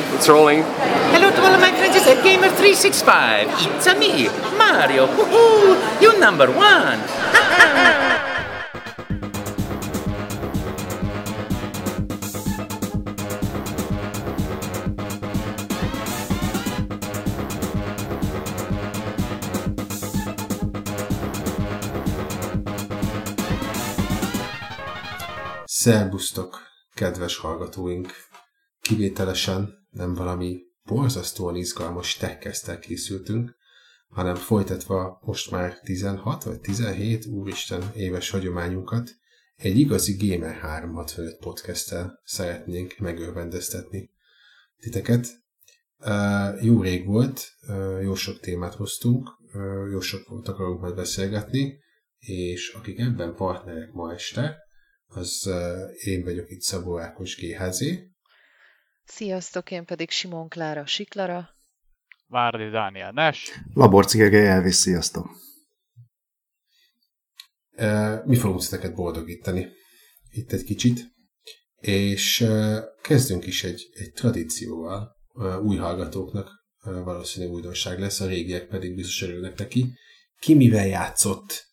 It's rolling. Hello to all of my friends at Gamer365. It's a me, Mario. Woohoo! You number one. Szerbusztok, kedves hallgatóink! Kivételesen nem valami borzasztóan izgalmas tekkesztel készültünk, hanem folytatva most már 16 vagy 17, úristen, éves hagyományunkat, egy igazi Gamer 365 podcasttel szeretnénk megörvendeztetni titeket. Jó rég volt, jó sok témát hoztunk, jó sokat akarunk majd beszélgetni, és akik ebben partnerek ma este, az én vagyok itt Szabó Ákos GHZ. Sziasztok, én pedig Simon Klára Siklara. Várdi Dániel Nes. Laborci Gergely Elvis, sziasztok. Mi fogunk titeket boldogítani itt egy kicsit, és kezdünk is egy, egy tradícióval, új hallgatóknak valószínűleg újdonság lesz, a régiek pedig biztos örülnek neki. Ki mivel játszott?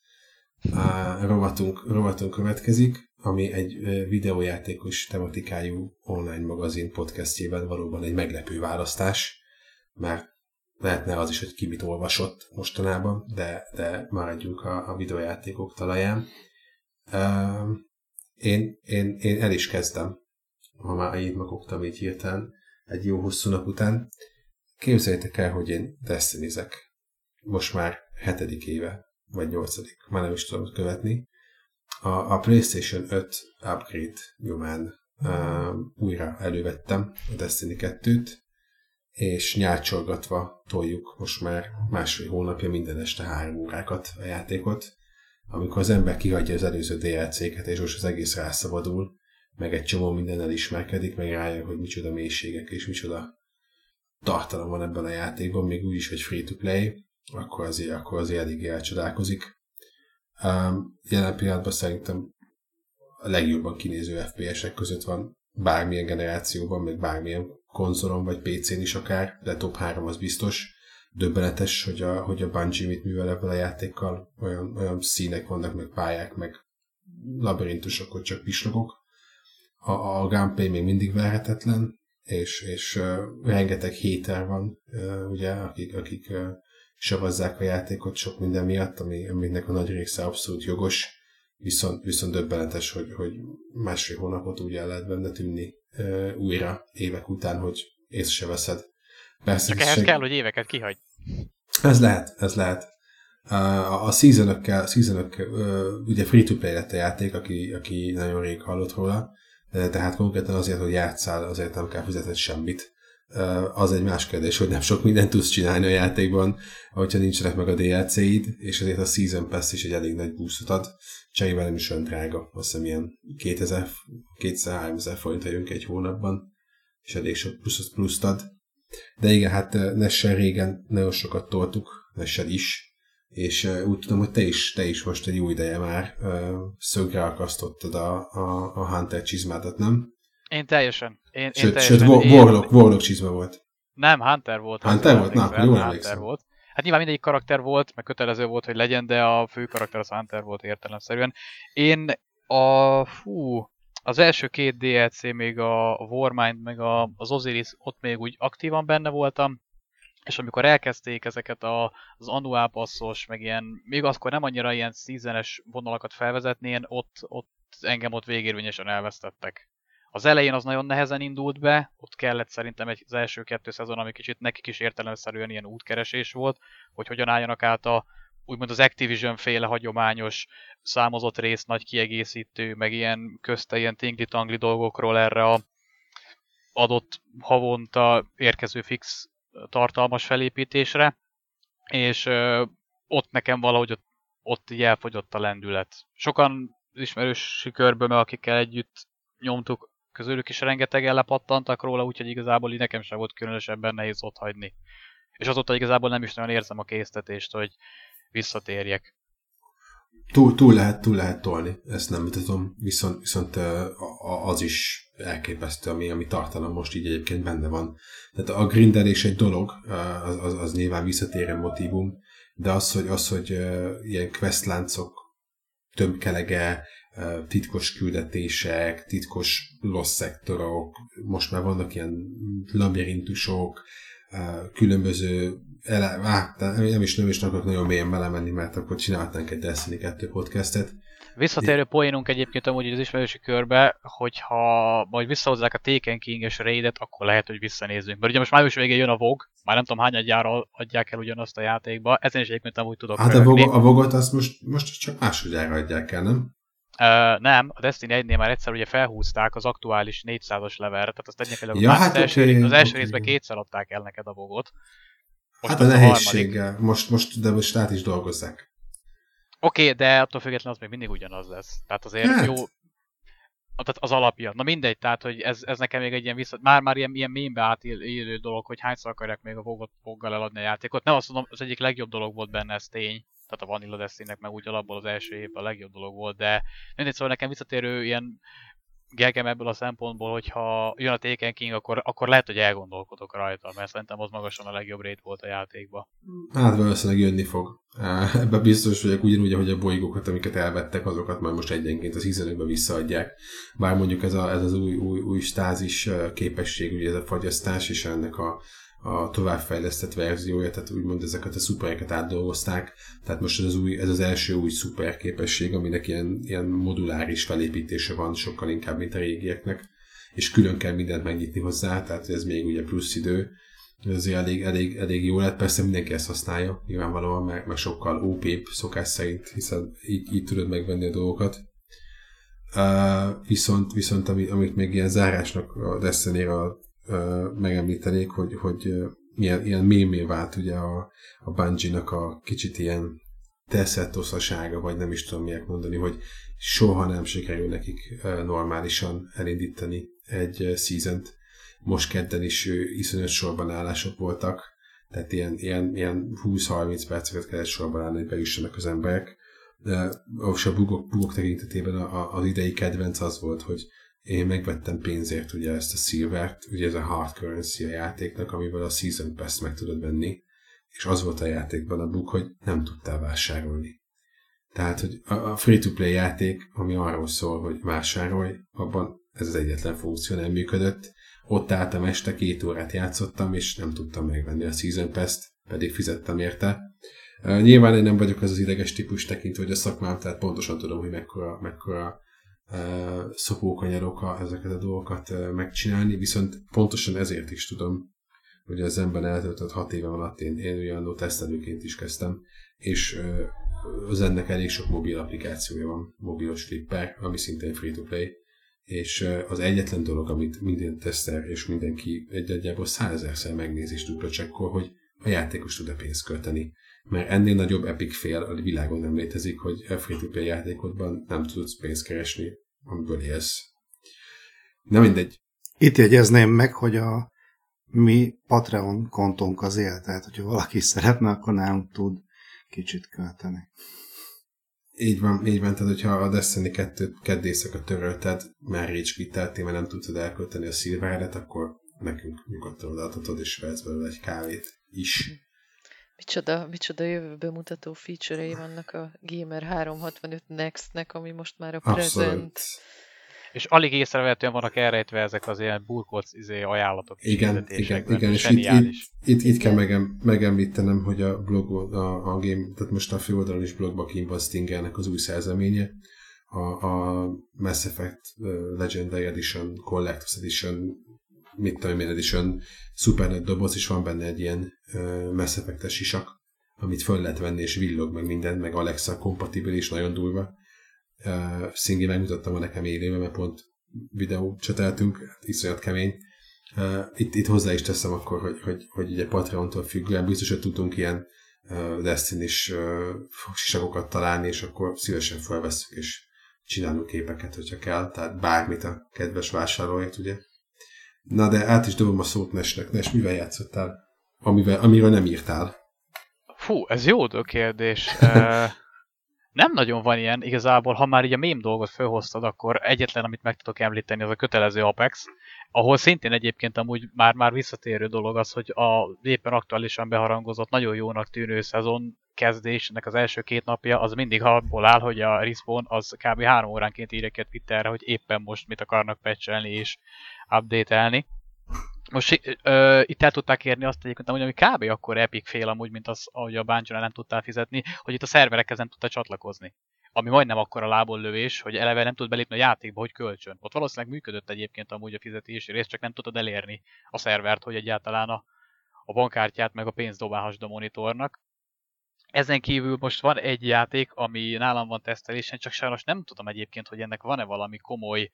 rovatunk, rovatunk következik ami egy videójátékos tematikájú online magazin podcastjében valóban egy meglepő választás, mert lehetne az is, hogy ki mit olvasott mostanában, de, de maradjunk a, a videójátékok talaján. Uh, én, én, én el is kezdem, ha már így megoktam így hirtelen, egy jó hosszú nap után. Képzeljétek el, hogy én destiny Most már hetedik éve, vagy nyolcadik, már nem is tudom követni a, a PlayStation 5 upgrade nyomán uh, újra elővettem a Destiny 2-t, és nyárcsolgatva toljuk most már másfél hónapja minden este három órákat a játékot, amikor az ember kihagyja az előző DLC-ket, és most az egész rászabadul, meg egy csomó minden elismerkedik, meg rájön, hogy micsoda mélységek és micsoda tartalom van ebben a játékban, még úgy is, hogy free-to-play, akkor azért, akkor azért eléggé elcsodálkozik. Jelen pillanatban szerintem a legjobban kinéző FPS-ek között van bármilyen generációban, meg bármilyen konzolon, vagy PC-n is akár, de top 3 az biztos. Döbbenetes, hogy a, hogy a Bungie mit művel ebben a játékkal, olyan, olyan színek vannak, meg pályák, meg labirintusok, hogy csak pislogok. A, a gameplay még mindig verhetetlen, és, és uh, rengeteg héter van, uh, ugye, akik, akik uh, savazzák a játékot sok minden miatt, ami, aminek a nagy része abszolút jogos, viszont, viszont döbbenetes, hogy, hogy másfél hónapot úgy el lehet benne tűnni e, újra évek után, hogy észre se veszed. Persze, Csak ehhez se... kell, hogy éveket kihagy. Ez lehet, ez lehet. A, a seasonökkel, seasonök, ugye free-to-play lett a játék, aki, aki nagyon rég hallott róla, tehát konkrétan azért, hogy játszál, azért nem kell fizetni semmit az egy más kérdés, hogy nem sok mindent tudsz csinálni a játékban, hogyha nincsenek meg a DLC-id, és azért a Season Pass is egy elég nagy boostot ad. Cserével nem is olyan drága, azt hiszem ilyen 2000-3000 forint jönk egy hónapban, és elég sok pluszot pluszt ad. De igen, hát Nessel régen nagyon sokat toltuk, Nessel is, és úgy tudom, hogy te is, te is most egy jó ideje már szögre akasztottad a, a, a Hunter csizmádat, nem? Én teljesen. Én, sőt, én sőt Warlock, Warlock csizma volt. Nem, Hunter volt. Hunter volt? Na, jól Hunter volt. Hát nyilván mindegyik karakter volt, meg kötelező volt, hogy legyen, de a fő karakter az Hunter volt értelemszerűen. Én a, fú, az első két DLC, még a Warmind, meg a, az Osiris, ott még úgy aktívan benne voltam, és amikor elkezdték ezeket a, az annual passzos, meg ilyen, még akkor nem annyira ilyen szízenes vonalakat felvezetni, én ott, ott engem ott végérvényesen elvesztettek. Az elején az nagyon nehezen indult be, ott kellett szerintem egy, az első kettő szezon, ami kicsit nekik is értelemszerűen ilyen útkeresés volt, hogy hogyan álljanak át a úgymond az Activision féle hagyományos számozott rész, nagy kiegészítő, meg ilyen közte ilyen tingli-tangli dolgokról erre a adott havonta érkező fix tartalmas felépítésre, és ö, ott nekem valahogy ott, ott így elfogyott a lendület. Sokan ismerős körből, akikkel együtt nyomtuk közülük is rengeteg lepattantak róla, úgyhogy igazából így nekem sem volt különösebben nehéz ott hagyni. És azóta igazából nem is nagyon érzem a késztetést, hogy visszatérjek. Túl, túl, lehet, túl lehet tolni, ezt nem tudom, viszont, viszont az is elképesztő, ami, ami tartalom most így egyébként benne van. Tehát a grindelés egy dolog, az, az, az nyilván visszatérő motivum, de az, hogy, az, hogy ilyen questláncok tömkelege, titkos küldetések, titkos loss szektorok, most már vannak ilyen labirintusok, különböző ele, á, nem is nem is akarok nagyon mélyen belemenni, mert akkor csinálhatnánk egy Destiny 2 podcastet. Visszatérő poénunk egyébként amúgy az ismerősi körbe, hogyha majd visszahozzák a Taken King-es raidet, akkor lehet, hogy visszanézzünk. Mert ugye most május végén jön a VOG, már nem tudom hányadjára adják el ugyanazt a játékba, ezen is egyébként amúgy tudok Hát a, VOG, a VOG-ot azt most, most csak másodjára adják el, nem? Uh, nem, a Destiny 1-nél már egyszer ugye felhúzták az aktuális 400-as levelre, tehát azt egyébként ja, az, hát első, okay, az első okay. részben kétszer adták el neked a vogot. Most hát a nehézséggel, most, most, de most át is dolgozzák. Oké, okay, de attól függetlenül az még mindig ugyanaz lesz. Tehát azért hát. jó, tehát az alapja. Na mindegy, tehát hogy ez, ez nekem még egy ilyen vissza, már, már ilyen, ilyen mémbe átélő dolog, hogy hányszor akarják még a fogot foggal eladni a játékot. Nem azt mondom, az egyik legjobb dolog volt benne, ez tény. Tehát a Vanilla destiny meg úgy alapból az első évben a legjobb dolog volt, de mindegy, szóval nekem visszatérő ilyen gegem ebből a szempontból, hogyha jön a Taken King, akkor, akkor lehet, hogy elgondolkodok rajta, mert szerintem az magasan a legjobb rét volt a játékba. Hát valószínűleg jönni fog. Ebben biztos vagyok ugyanúgy, hogy a bolygókat, amiket elvettek, azokat majd most egyenként az hízelőkbe visszaadják. Bár mondjuk ez, a, ez az új, új, új stázis képesség, ugye ez a fagyasztás, és ennek a, a továbbfejlesztett verziója, tehát úgymond ezeket a szupereket átdolgozták, tehát most ez az, új, ez az első új szuper képesség, aminek ilyen, ilyen moduláris felépítése van, sokkal inkább, mint a régieknek, és külön kell mindent megnyitni hozzá, tehát ez még ugye plusz idő, ez elég, elég, elég jó lett, persze mindenki ezt használja, nyilvánvalóan, meg, meg sokkal op szokás szerint, hiszen így, így tudod megvenni a dolgokat. Uh, viszont, viszont ami, amit még ilyen zárásnak a destiny megemlítenék, hogy, hogy milyen, ilyen mémé vált ugye a, a Bungie-nak a kicsit ilyen teszetoszasága, vagy nem is tudom miért mondani, hogy soha nem sikerül nekik normálisan elindítani egy season. Most kedden is iszonyat sorban állások voltak, tehát ilyen, ilyen, ilyen 20-30 perceket kellett sorban állni, hogy bejussanak az emberek. De, a bugok, bugok tekintetében az idei kedvenc az volt, hogy én megvettem pénzért ugye ezt a Silvert, ugye ez a hard currency a játéknak, amivel a Season Pass meg tudod venni, és az volt a játékban a buk, hogy nem tudtál vásárolni. Tehát, hogy a free-to-play játék, ami arról szól, hogy vásárolj, abban ez az egyetlen funkció nem működött. Ott álltam este, két órát játszottam, és nem tudtam megvenni a Season Pass-t, pedig fizettem érte. Nyilván én nem vagyok az az ideges típus tekintve, hogy a szakmám, tehát pontosan tudom, hogy mekkora, mekkora szopókanyarok ezeket a dolgokat megcsinálni, viszont pontosan ezért is tudom, hogy az ember eltöltött hat éve alatt én, én olyan tesztelőként is kezdtem, és az ennek elég sok mobil applikációja van, mobilos flipper, ami szintén free-to-play, és az egyetlen dolog, amit minden teszter és mindenki egy egyából százezerszer megnéz és dupla csekkol, hogy a játékos tud-e pénzt költeni. Mert ennél nagyobb epic fél a világon nem létezik, hogy free-to-play játékodban nem tudsz pénzt keresni, amiből élsz. Nem mindegy. Itt jegyezném meg, hogy a mi Patreon kontónk az él, tehát hogyha valaki szeretne, akkor nálunk tud kicsit költeni. Így van, így van, tehát hogyha a Destiny 2 keddészeket törölted, már rage mert nem tudtad elkölteni a szilváret, akkor nekünk nyugodtan odaadhatod, és vehetsz belőle egy kávét is. Micsoda, micsoda jövőbe mutató feature-ei vannak a Gamer 365 Next-nek, ami most már a Abszolút. present. És alig észrevehetően vannak elrejtve ezek az ilyen burkolc izé, ajánlatok. Igen, igen, igen, és itt, itt, itt, itt kell megem, megemlítenem, hogy a blog, a, a game, tehát most a főoldalon is blogba kint van Stingernek az új szerzeménye, a, a Mass Effect Legendary Edition, Collector's Edition, mit tudom én, szuper nagy doboz, és van benne egy ilyen uh, Mass amit föl lehet venni, és villog meg minden, meg Alexa kompatibilis, nagyon durva. Uh, Szingi megmutatta ma nekem élőben, mert pont videó cseteltünk, hát iszonyat kemény. Itt, itt hozzá is teszem akkor, hogy, hogy, hogy ugye Patreon-tól függően biztos, hogy tudunk ilyen uh, Destiny-s uh, sisakokat találni, és akkor szívesen felvesszük, és csinálunk képeket, hogyha kell, tehát bármit a kedves vásárolóért, ugye. Na de át is dobom a szót Nesnek. Nes, mivel játszottál? Amivel, amiről nem írtál. Fú, ez jó kérdés. Uh, nem nagyon van ilyen igazából, ha már így a mém dolgot felhoztad, akkor egyetlen, amit meg tudok említeni, az a kötelező Apex, ahol szintén egyébként amúgy már-már visszatérő dolog az, hogy a éppen aktuálisan beharangozott, nagyon jónak tűnő szezon kezdésnek az első két napja, az mindig abból áll, hogy a Respawn az kb. három óránként írja ki Twitterre, hogy éppen most mit akarnak patchelni és update-elni. Most ö, itt el tudták érni azt egyébként, amúgy, ami kb. akkor Epic fél amúgy, mint az, ahogy a bungie nem tudtál fizetni, hogy itt a szerverekhez nem tudta csatlakozni. Ami majdnem akkor a lából lövés, hogy eleve nem tud belépni a játékba, hogy kölcsön. Ott valószínűleg működött egyébként amúgy a fizetési rész, csak nem tudtad elérni a szervert, hogy egyáltalán a, a bankkártyát meg a pénzt dobálhassd a monitornak. Ezen kívül most van egy játék, ami nálam van tesztelésen, csak sajnos nem tudom egyébként, hogy ennek van-e valami komoly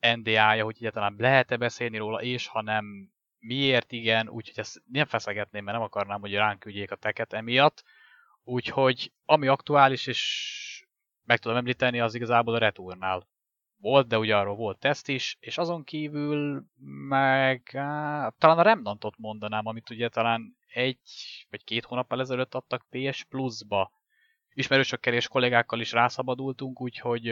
NDA-ja, hogy egyáltalán lehet-e beszélni róla, és ha nem, miért igen, úgyhogy ezt nem feszegetném, mert nem akarnám, hogy ránk ügyék a teket emiatt. Úgyhogy ami aktuális, és meg tudom említeni, az igazából a Returnál volt, de ugye arról volt teszt is, és azon kívül meg á, talán a Remnantot mondanám, amit ugye talán egy vagy két hónappal ezelőtt adtak PS Plus-ba. Ismerősökkel és kollégákkal is rászabadultunk, úgyhogy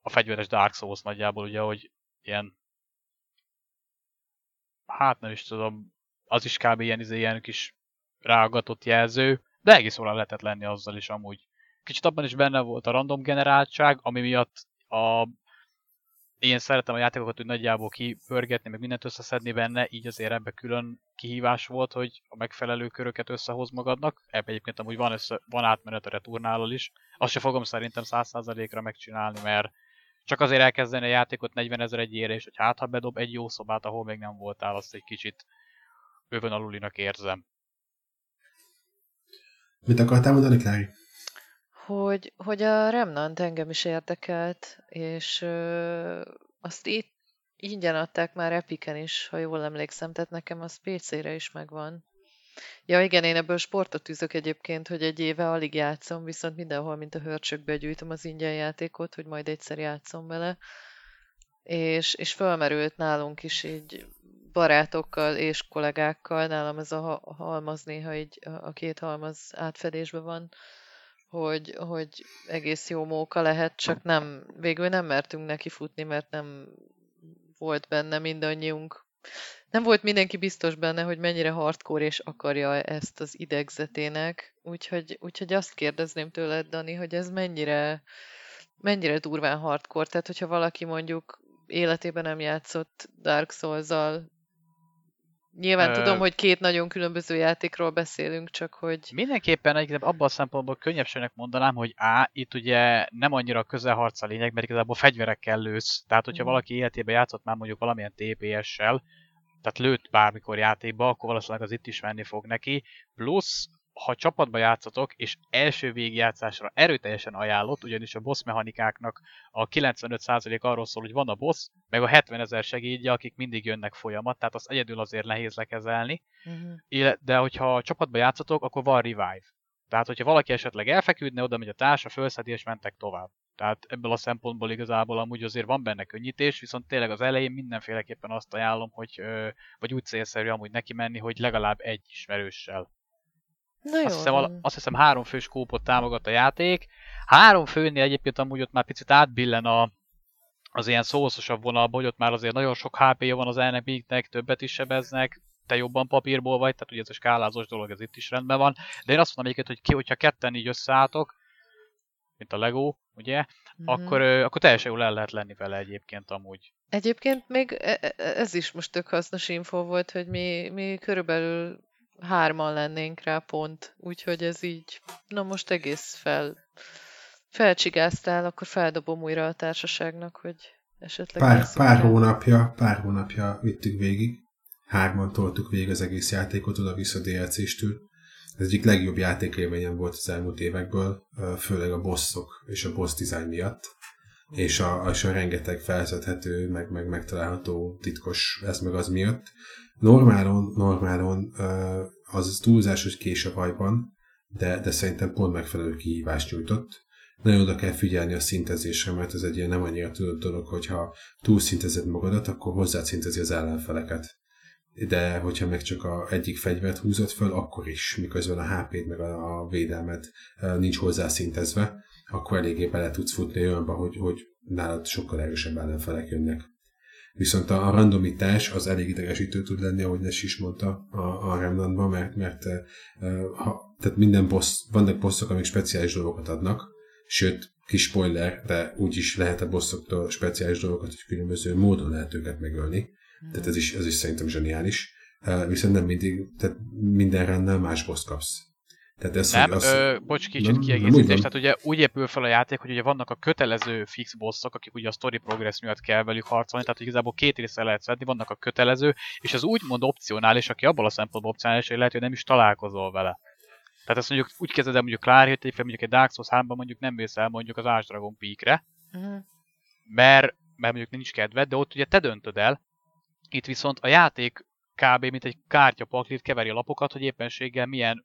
a fegyveres Dark Souls nagyjából, ugye, hogy ilyen hát nem is tudom, az is kb. ilyen, izé, ilyen kis ráagatott jelző, de egész óra lehetett lenni azzal is amúgy. Kicsit abban is benne volt a random generáltság, ami miatt a én szeretem a játékokat hogy nagyjából kipörgetni, meg mindent összeszedni benne, így azért ebbe külön kihívás volt, hogy a megfelelő köröket összehoz magadnak. Ebbe egyébként amúgy van, össze, van átmenet a returnálal is. Azt se fogom szerintem 100%-ra megcsinálni, mert csak azért elkezdeni a játékot 40 ezer egy ére, és hogy hát ha bedob egy jó szobát, ahol még nem voltál, azt egy kicsit bőven alulinak érzem. Mit akartál mondani, Klári? Hogy, hogy a Remnant engem is érdekelt, és ö, azt itt ingyen adták már Epiken is, ha jól emlékszem, tehát nekem az PC-re is megvan. Ja igen, én ebből sportot tűzök egyébként, hogy egy éve alig játszom, viszont mindenhol, mint a hörcsökbe gyűjtöm az ingyen játékot, hogy majd egyszer játszom vele. És, és fölmerült nálunk is így barátokkal és kollégákkal, nálam ez a halmaz néha így, a két halmaz átfedésben van, hogy, hogy egész jó móka lehet, csak nem, végül nem mertünk neki futni, mert nem volt benne mindannyiunk. Nem volt mindenki biztos benne, hogy mennyire hardcore és akarja ezt az idegzetének, úgyhogy, úgyhogy azt kérdezném tőled, Dani, hogy ez mennyire, mennyire durván hardcore, tehát hogyha valaki mondjuk életében nem játszott Dark Souls-zal, Nyilván Ö... tudom, hogy két nagyon különböző játékról beszélünk, csak hogy... Mindenképpen egyébként abban a szempontból könnyebbségnek mondanám, hogy A, itt ugye nem annyira közelharc a lényeg, mert igazából fegyverekkel lősz. Tehát, hogyha mm. valaki életében játszott már mondjuk valamilyen TPS-sel, tehát lőtt bármikor játékba, akkor valószínűleg az itt is menni fog neki. Plusz, ha csapatba játszatok, és első végigjátszásra erőteljesen ajánlott, ugyanis a boss mechanikáknak a 95% arról szól, hogy van a boss, meg a 70 ezer segédje, akik mindig jönnek folyamat, tehát az egyedül azért nehéz lekezelni. Uh-huh. De hogyha csapatba játszatok, akkor van revive. Tehát, hogyha valaki esetleg elfeküdne, oda megy a társa, fölszedi és mentek tovább. Tehát ebből a szempontból igazából amúgy azért van benne könnyítés, viszont tényleg az elején mindenféleképpen azt ajánlom, hogy vagy úgy célszerű amúgy neki menni, hogy legalább egy ismerőssel. Na jó. Azt, hiszem, azt hiszem három fős kópot támogat a játék. Három főnél egyébként amúgy ott már picit átbillen a, az ilyen szószosabb vonalba, hogy ott már azért nagyon sok HP-ja van az enemy többet is sebeznek, te jobban papírból vagy, tehát ugye ez a skálázós dolog, ez itt is rendben van. De én azt mondom egyébként, hogy ki, hogyha ketten így összeálltok, mint a Lego, ugye, mm-hmm. akkor, akkor teljesen jól el lehet lenni vele egyébként amúgy. Egyébként még e, e, ez is most tök hasznos info volt, hogy mi, mi körülbelül hárman lennénk rá pont, úgyhogy ez így, na most egész fel, felcsigáztál, akkor feldobom újra a társaságnak, hogy esetleg... Pár, pár hónapja, pár hónapja vittük végig, hárman toltuk végig az egész játékot oda-vissza DLC-stől, ez egyik legjobb játékélményem volt az elmúlt évekből, főleg a bosszok és a boss design miatt, és a, és a rengeteg felszedhető, meg, meg megtalálható titkos ez meg az miatt. Normálon, normálon az túlzás, hogy kés a bajban, de, de szerintem pont megfelelő kihívást nyújtott. Nagyon oda kell figyelni a szintezésre, mert ez egy ilyen nem annyira tudott dolog, hogyha túlszintezed magadat, akkor hozzád szintezi az ellenfeleket de hogyha meg csak a egyik fegyvert húzott föl, akkor is, miközben a HP-d meg a, a védelmet nincs hozzászintezve, akkor eléggé bele tudsz futni olyanba, hogy, hogy nálad sokkal erősebb ellenfelek jönnek. Viszont a, a randomitás az elég idegesítő tud lenni, ahogy Nes is mondta a, a Remnantban, mert, mert ha, tehát minden boss, vannak bosszok, amik speciális dolgokat adnak, sőt, kis spoiler, de úgy is lehet a bosszoktól speciális dolgokat, hogy különböző módon lehet őket megölni. Tehát ez is, ez is szerintem zseniális. Viszont nem mindig, tehát minden rendnál más boss kapsz. Tehát ez, nem, az... ö, bocs, kicsit nem, kiegészítés, nem tehát ugye úgy épül fel a játék, hogy ugye vannak a kötelező fix bosszok, akik ugye a story progress miatt kell velük harcolni, tehát igazából két része lehet szedni, vannak a kötelező, és az úgymond opcionális, aki abban a szempontból opcionális, hogy lehet, hogy nem is találkozol vele. Tehát ezt mondjuk úgy kezded el mondjuk Klárhét, mondjuk egy Dark Souls 3 mondjuk nem mész el mondjuk az Ash Dragon Peak-re, uh-huh. mert, mert mondjuk nincs kedved, de ott ugye te döntöd el, itt viszont a játék kb. mint egy kártyapaklit keveri a lapokat, hogy éppenséggel milyen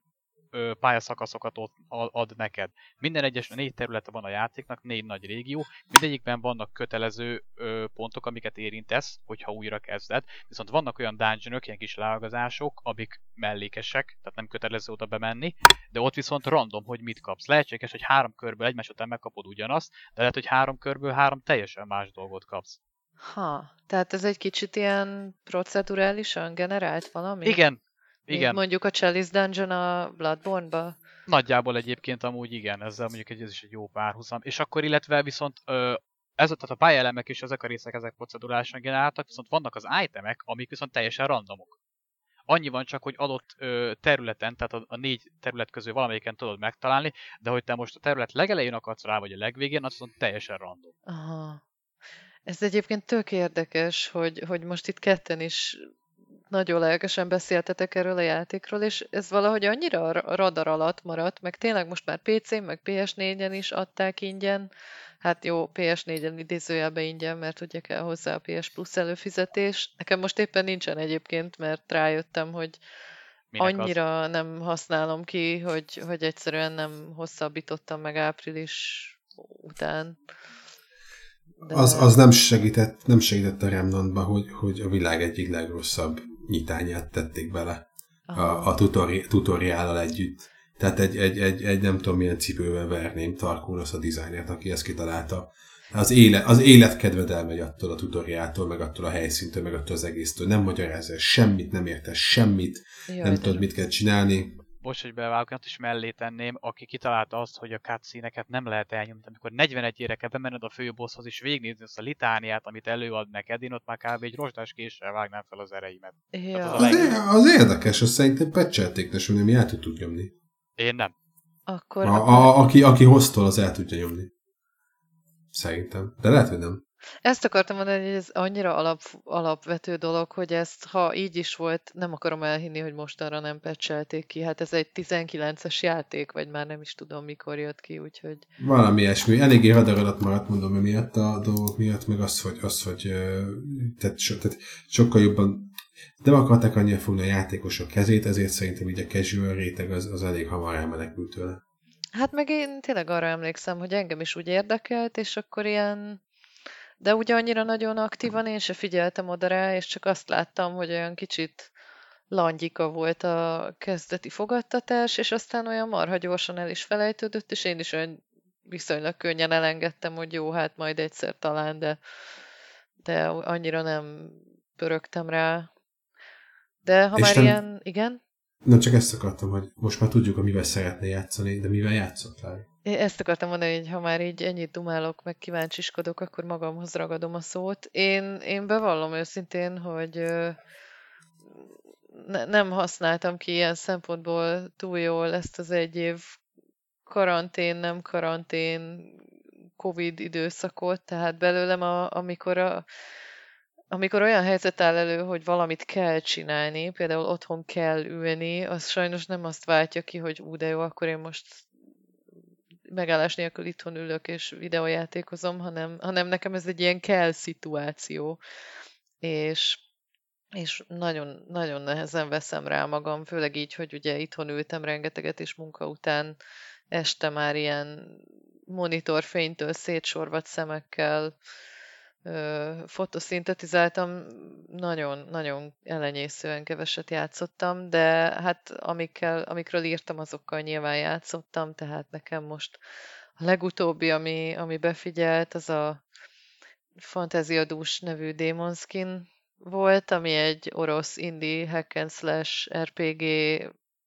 ö, pályaszakaszokat ott ad neked. Minden egyes négy területe van a játéknak, négy nagy régió, mindegyikben vannak kötelező ö, pontok, amiket érintesz, hogyha újra kezded, viszont vannak olyan dungeonok, ilyen kis leágazások, amik mellékesek, tehát nem kötelező oda bemenni, de ott viszont random, hogy mit kapsz. Lehetséges, hogy három körből egymás után megkapod ugyanazt, de lehet, hogy három körből három teljesen más dolgot kapsz. Ha, tehát ez egy kicsit ilyen procedurálisan generált valami? Igen, igen. Mondjuk a Chalice Dungeon a Bloodborne-ba? Nagyjából egyébként amúgy igen, ezzel mondjuk egy, ez is egy jó párhuzam. És akkor illetve viszont ö, ez, tehát a pályelemek és ezek a részek, ezek procedurálisan generáltak, viszont vannak az itemek, amik viszont teljesen randomok. Annyi van csak, hogy adott ö, területen, tehát a, a négy terület közül valamelyiken tudod megtalálni, de hogy te most a terület legelején akarsz rá, vagy a legvégén, az viszont teljesen random. Aha. Ez egyébként tök érdekes, hogy, hogy most itt ketten is nagyon lelkesen beszéltetek erről a játékról, és ez valahogy annyira a radar alatt maradt, meg tényleg most már PC-n, meg PS4-en is adták ingyen, hát jó, PS4-en idézőjelbe ingyen, mert ugye kell hozzá a PS Plus előfizetés. Nekem most éppen nincsen egyébként, mert rájöttem, hogy Minek annyira az? nem használom ki, hogy, hogy egyszerűen nem hosszabbítottam meg április után. De... Az, az nem segített, nem segített a Remnantba, hogy, hogy a világ egyik legrosszabb nyitányát tették bele a, a tutori, tutoriállal együtt. Tehát egy, egy, egy, egy, nem tudom milyen cipővel verném Tarkónosz a dizájnert, aki ezt kitalálta. Az, élet, az életkedved elmegy attól a tutoriától, meg attól a helyszíntől, meg attól az egésztől. Nem magyarázza semmit, nem értesz semmit, Jaj, nem tudod, mit kell csinálni bocs, hogy bevágok, is mellé tenném, aki kitalálta azt, hogy a cutscene nem lehet elnyomni. Amikor 41 ére kell bemenned a főbosshoz és végignézni azt a litániát, amit előad neked, én ott már kb. egy rozsdás késsel vágnám fel az ereimet. Ja. Az, az, az, érdekes, azt szerintem pecselték, de nem el tud nyomni. Én nem. Akkor, a, a, aki, aki hoztol, az el tudja nyomni. Szerintem. De lehet, hogy nem. Ezt akartam mondani, hogy ez annyira alap, alapvető dolog, hogy ezt, ha így is volt, nem akarom elhinni, hogy mostanra nem pecselték ki. Hát ez egy 19-es játék, vagy már nem is tudom, mikor jött ki, úgyhogy... Valami ilyesmi. Eléggé radar alatt maradt, mondom, emiatt a dolgok miatt, meg az, hogy, az, hogy tehát, so, tehát sokkal jobban nem akarták annyira fogni a játékosok kezét, ezért szerintem így a casual réteg az, az elég hamar elmenekült tőle. Hát meg én tényleg arra emlékszem, hogy engem is úgy érdekelt, és akkor ilyen de ugye annyira nagyon aktívan én se figyeltem oda rá, és csak azt láttam, hogy olyan kicsit langyika volt a kezdeti fogadtatás, és aztán olyan marha gyorsan el is felejtődött, és én is olyan viszonylag könnyen elengedtem, hogy jó, hát majd egyszer talán, de, de annyira nem pörögtem rá. De ha és már nem, ilyen, igen? Nem csak ezt akartam, hogy most már tudjuk, hogy mivel szeretné játszani, de mivel játszott rá. Ezt akartam mondani, hogy ha már így ennyit dumálok, meg kíváncsiskodok, akkor magamhoz ragadom a szót. Én, én bevallom őszintén, hogy ne, nem használtam ki ilyen szempontból túl jól ezt az egy év karantén, nem karantén, Covid időszakot, tehát belőlem, a, amikor, a, amikor olyan helyzet áll elő, hogy valamit kell csinálni, például otthon kell ülni, az sajnos nem azt váltja ki, hogy ú, de jó, akkor én most megállás nélkül itthon ülök és videójátékozom, hanem, hanem nekem ez egy ilyen kell szituáció. És, és nagyon, nagyon nehezen veszem rá magam, főleg így, hogy ugye itthon ültem rengeteget, és munka után este már ilyen monitorfénytől szétsorvat szemekkel ö, fotoszintetizáltam, nagyon-nagyon elenyészően keveset játszottam, de hát amikkel, amikről írtam, azokkal nyilván játszottam, tehát nekem most a legutóbbi, ami, ami befigyelt, az a Fantasia Dús nevű Demon Skin volt, ami egy orosz indie hack and slash RPG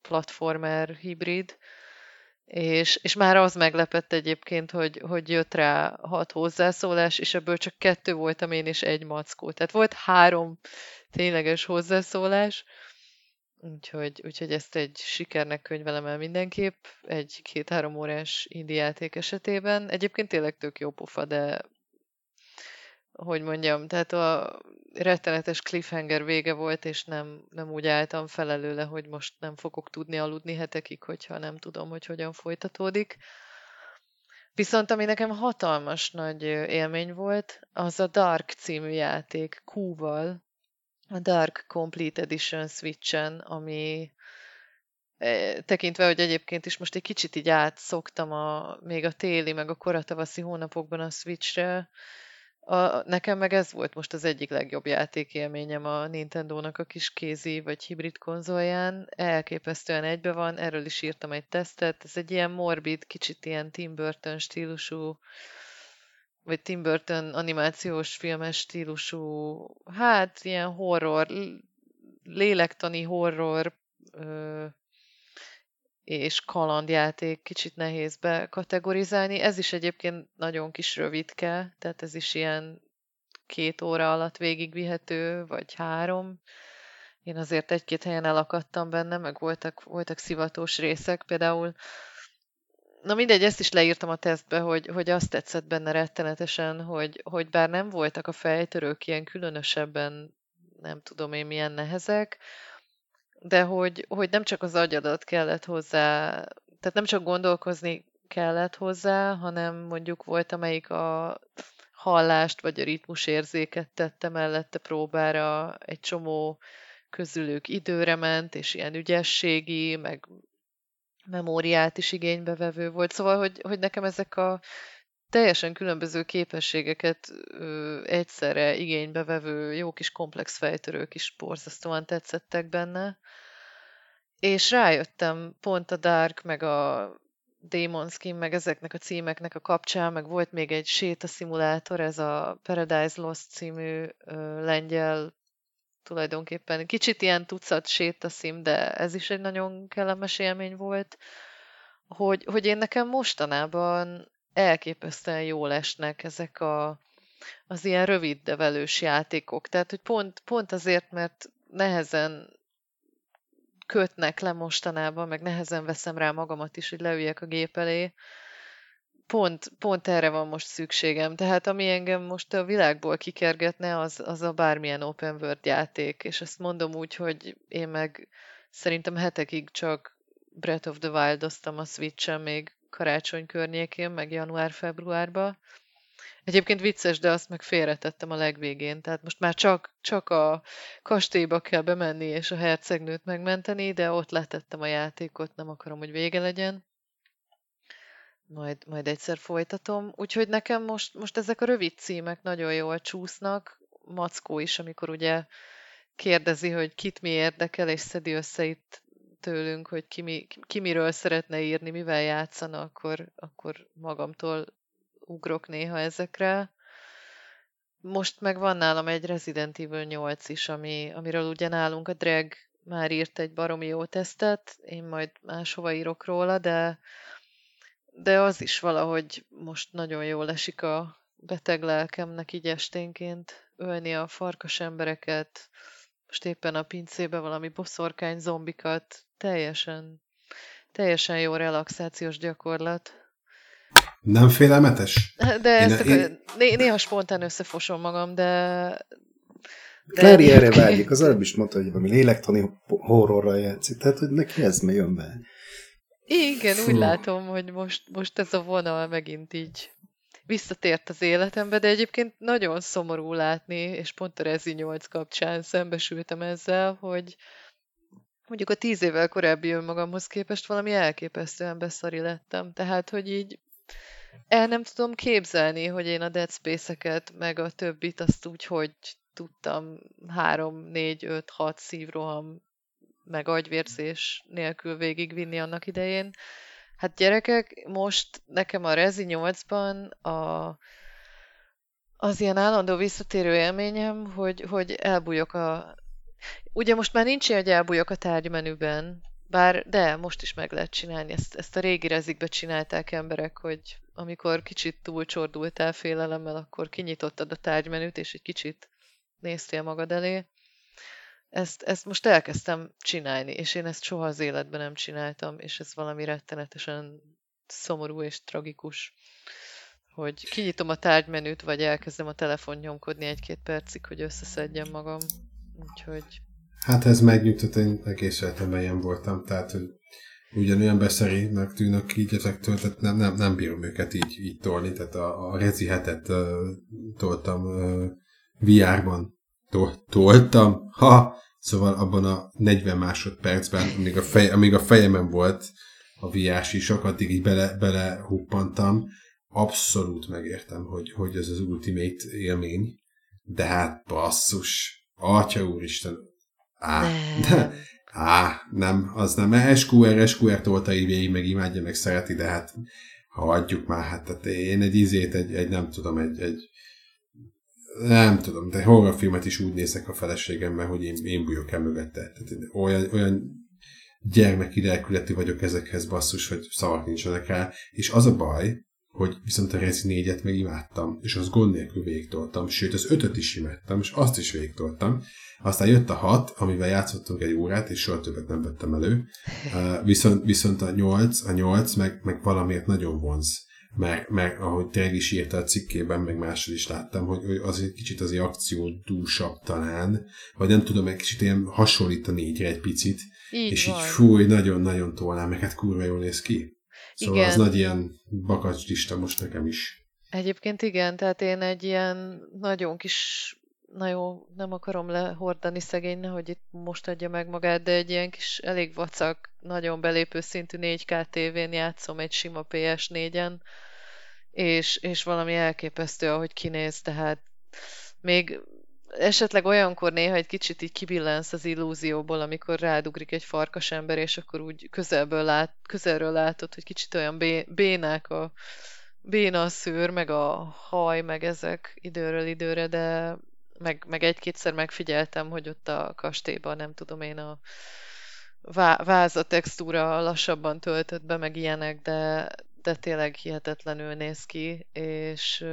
platformer hibrid, és, és már az meglepett egyébként, hogy, hogy jött rá hat hozzászólás, és ebből csak kettő voltam én, és egy mackó. Tehát volt három tényleges hozzászólás, úgyhogy, úgyhogy ezt egy sikernek könyvelem el mindenképp, egy két-három órás indie játék esetében. Egyébként tényleg tök jó pofa, de hogy mondjam, tehát a rettenetes cliffhanger vége volt, és nem, nem úgy álltam fel előle, hogy most nem fogok tudni aludni hetekig, hogyha nem tudom, hogy hogyan folytatódik. Viszont ami nekem hatalmas nagy élmény volt, az a Dark című játék Q-val, a Dark Complete Edition Switchen, ami tekintve, hogy egyébként is most egy kicsit így átszoktam a, még a téli, meg a koratavaszi hónapokban a Switchre, a, nekem meg ez volt most az egyik legjobb játékélményem a Nintendo-nak a kis kézi vagy hibrid konzolján. Elképesztően egybe van, erről is írtam egy tesztet. Ez egy ilyen morbid, kicsit ilyen Tim Burton stílusú, vagy Tim Burton animációs filmes stílusú, hát ilyen horror, lélektani horror, ö, és kalandjáték kicsit nehéz bekategorizálni. Ez is egyébként nagyon kis rövidke, tehát ez is ilyen két óra alatt végigvihető, vagy három. Én azért egy-két helyen elakadtam benne, meg voltak, voltak szivatós részek, például Na mindegy, ezt is leírtam a tesztbe, hogy, hogy azt tetszett benne rettenetesen, hogy, hogy bár nem voltak a fejtörők ilyen különösebben, nem tudom én milyen nehezek, de hogy, hogy nem csak az agyadat kellett hozzá, tehát nem csak gondolkozni kellett hozzá, hanem mondjuk volt, amelyik a hallást vagy a ritmusérzéket tette mellette próbára, egy csomó közülük időre ment, és ilyen ügyességi, meg memóriát is igénybe vevő volt. Szóval, hogy, hogy nekem ezek a teljesen különböző képességeket ö, egyszerre igénybe vevő jó kis komplex fejtörők is borzasztóan tetszettek benne. És rájöttem pont a Dark, meg a Demon Skin, meg ezeknek a címeknek a kapcsán, meg volt még egy sétaszimulátor, ez a Paradise Lost című ö, lengyel tulajdonképpen kicsit ilyen tucat sétaszim, de ez is egy nagyon kellemes élmény volt, hogy, hogy én nekem mostanában elképesztően jól esnek ezek a, az ilyen rövid develős játékok. Tehát, hogy pont, pont azért, mert nehezen kötnek le mostanában, meg nehezen veszem rá magamat is, hogy leüljek a gép elé. Pont, pont erre van most szükségem. Tehát ami engem most a világból kikergetne, az, az a bármilyen open world játék. És ezt mondom úgy, hogy én meg szerintem hetekig csak Breath of the Wild-oztam a Switch-en még karácsony környékén, meg január-februárban. Egyébként vicces, de azt meg félretettem a legvégén, tehát most már csak, csak a kastélyba kell bemenni és a hercegnőt megmenteni, de ott letettem a játékot, nem akarom, hogy vége legyen. Majd, majd egyszer folytatom. Úgyhogy nekem most, most ezek a rövid címek nagyon jól csúsznak. Mackó is, amikor ugye kérdezi, hogy kit mi érdekel, és szedi össze itt tőlünk, hogy ki, mi, ki miről szeretne írni, mivel játszana, akkor, akkor magamtól ugrok néha ezekre. Most meg van nálam egy Resident Evil 8 is, ami, amiről ugye nálunk a Drag már írt egy baromi jó tesztet, én majd máshova írok róla, de, de az is valahogy most nagyon jól esik a beteg lelkemnek így esténként ölni a farkas embereket, most éppen a pincébe valami boszorkány zombikat, teljesen, teljesen jó relaxációs gyakorlat. Nem félelmetes? De én, ezt én... Né- néha spontán összefosom magam, de... de Clary erre vágyik, az előbb is mondta, hogy valami lélektani horrorral játszik, tehát hogy neki ez jön be. Igen, Fú. úgy látom, hogy most, most ez a vonal megint így visszatért az életembe, de egyébként nagyon szomorú látni, és pont a Rezi 8 kapcsán szembesültem ezzel, hogy mondjuk a tíz évvel korábbi önmagamhoz képest valami elképesztően beszari lettem. Tehát, hogy így el nem tudom képzelni, hogy én a Dead Space-eket, meg a többit azt úgy, hogy tudtam 3, 4, 5, 6 szívroham meg agyvérzés nélkül végigvinni annak idején. Hát gyerekek, most nekem a Rezi 8-ban a, az ilyen állandó visszatérő élményem, hogy, hogy elbújok a... Ugye most már nincs ilyen, hogy elbújok a tárgymenüben, bár de, most is meg lehet csinálni. Ezt, ezt a régi rezikbe csinálták emberek, hogy amikor kicsit túlcsordultál félelemmel, akkor kinyitottad a tárgymenüt, és egy kicsit néztél magad elé. Ezt, ezt most elkezdtem csinálni, és én ezt soha az életben nem csináltam, és ez valami rettenetesen szomorú és tragikus, hogy kinyitom a tárgymenüt, vagy elkezdem a telefon nyomkodni egy-két percig, hogy összeszedjem magam. Úgyhogy... Hát ez megnyugtat, én egész életemben ilyen voltam, tehát hogy ugyanolyan beszerinek tűnök így ezektől, tehát nem, nem, nem bírom őket így, így tolni, tehát a, a Rezi hetet uh, toltam uh, VR-ban to- toltam, ha, szóval abban a 40 másodpercben, amíg a, fej, amíg a fejemen volt a VR sisok, addig így bele, bele huppantam, abszolút megértem, hogy, hogy ez az ultimate élmény, de hát basszus, atya úristen, á, Nem. Á, nem, az nem. SQR, SQR tolta így végig, meg imádja, meg szereti, de hát ha adjuk már, hát tehát én egy izét, egy, egy nem tudom, egy, egy nem tudom, de horrorfilmet is úgy nézek a feleségemmel, hogy én, én bújok el mögötte. Tehát olyan, olyan gyermeki lelkületű vagyok ezekhez basszus, hogy szavak nincsenek rá, és az a baj, hogy viszont a Rezi 4-et meg imádtam, és az gond nélkül végigtoltam, sőt az 5 is imádtam, és azt is végigtoltam. Aztán jött a 6, amivel játszottunk egy órát, és soha többet nem vettem elő. Uh, viszont, viszont a 8, a 8 meg, meg valamiért nagyon vonz. Meg, meg ahogy tényleg is írta a cikkében, meg máshol is láttam, hogy, hogy az egy kicsit az akció dúsabb talán, vagy nem tudom, egy kicsit ilyen hasonlít a négyre egy picit, Így és van. így fúj, nagyon-nagyon tolnám, meg hát kurva jól néz ki. Szóval Igen. az nagy ilyen bakacslista most nekem is. Egyébként igen, tehát én egy ilyen nagyon kis, na jó, nem akarom lehordani szegény, hogy itt most adja meg magát, de egy ilyen kis elég vacak, nagyon belépő szintű 4K tévén játszom egy sima PS4-en, és, és valami elképesztő, ahogy kinéz, tehát még esetleg olyankor néha egy kicsit így kibillensz az illúzióból, amikor rádugrik egy farkas ember, és akkor úgy közelből lát, közelről látod, hogy kicsit olyan bé, bénák a, béna a szőr, meg a haj, meg ezek időről időre, de meg, meg egy-kétszer megfigyeltem, hogy ott a kastélyban, nem tudom én, a vá- váza textúra lassabban töltött be, meg ilyenek, de, de tényleg hihetetlenül néz ki, és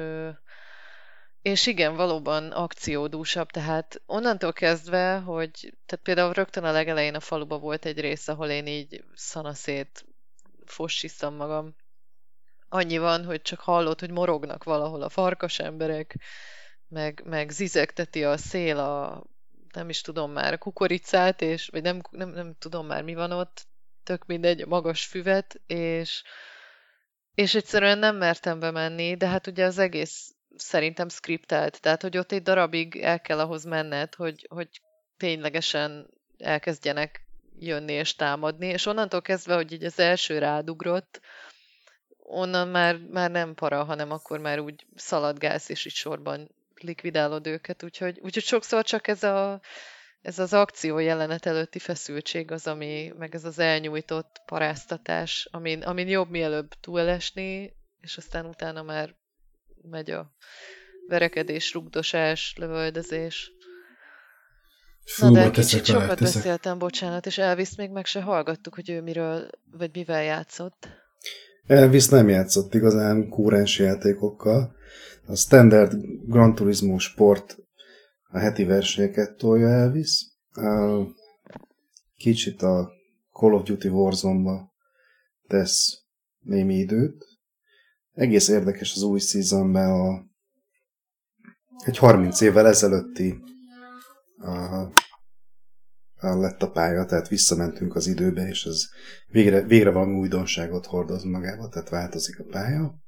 és igen, valóban akciódúsabb, tehát onnantól kezdve, hogy tehát például rögtön a legelején a faluba volt egy rész, ahol én így szanaszét fossisztam magam. Annyi van, hogy csak hallod, hogy morognak valahol a farkas emberek, meg, meg zizegteti a szél a, nem is tudom már, a kukoricát, és, vagy nem, nem, nem tudom már mi van ott, tök mindegy, a magas füvet, és, és egyszerűen nem mertem bemenni, de hát ugye az egész szerintem skriptelt, tehát hogy ott egy darabig el kell ahhoz menned, hogy, hogy ténylegesen elkezdjenek jönni és támadni, és onnantól kezdve, hogy így az első rádugrott, onnan már, már nem para, hanem akkor már úgy szaladgálsz, és így sorban likvidálod őket, úgyhogy, úgyhogy sokszor csak ez, a, ez az akció jelenet előtti feszültség az, ami, meg ez az elnyújtott paráztatás, amin, amin jobb mielőbb túlesni, és aztán utána már megy a verekedés, rugdosás, lövöldözés. Fú, Na de teszek kicsit alá, sokat teszek. beszéltem, bocsánat, és Elvis még meg se hallgattuk, hogy ő miről, vagy mivel játszott. Elvis nem játszott igazán kúrens játékokkal. A standard Gran Turismo sport a heti versenyeket tolja Elvis. Kicsit a Call of Duty Warzone-ba tesz némi időt. Egész érdekes az új seasonben a egy 30 évvel ezelőtti a, a lett a pálya, tehát visszamentünk az időbe, és ez végre, végre valami újdonságot hordoz magába, tehát változik a pálya.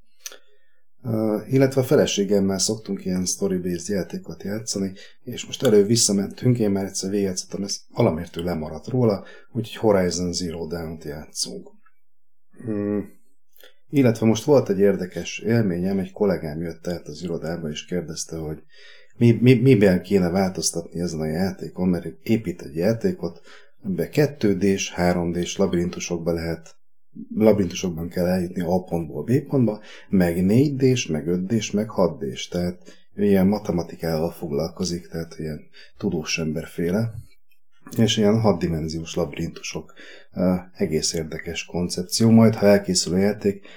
Illetve a feleségemmel szoktunk ilyen story-based játékot játszani, és most elő visszamentünk, én már egyszer végigjátszottam, ez valamértől lemaradt róla, úgyhogy Horizon Zero Dawn-t játszunk. Hmm. Illetve most volt egy érdekes élményem, egy kollégám jött át az irodába, és kérdezte, hogy mi, mi, miben kéne változtatni ezen a játékon, mert épít egy játékot, amiben 2D-s, 3D-s labirintusokba lehet labirintusokban kell eljutni A pontból B pontba, meg 4D-s, meg 5D-s, meg 6D-s, tehát ilyen matematikával foglalkozik, tehát ilyen tudós emberféle, és ilyen hatdimenziós labirintusok. Egész érdekes koncepció, majd ha elkészül a játék,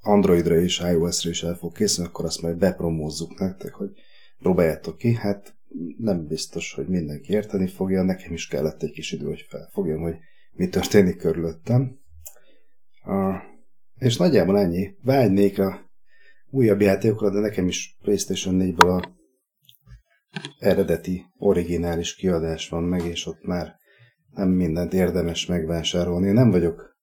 Androidra és iOS-ra is el fog készülni, akkor azt majd bepromózzuk nektek, hogy próbáljátok ki. Hát nem biztos, hogy mindenki érteni fogja, nekem is kellett egy kis idő, hogy felfogjam, hogy mi történik körülöttem. És nagyjából ennyi. Vágynék a újabb játékokra, de nekem is PlayStation 4-ből a eredeti, originális kiadás van meg, és ott már nem mindent érdemes megvásárolni. Én nem vagyok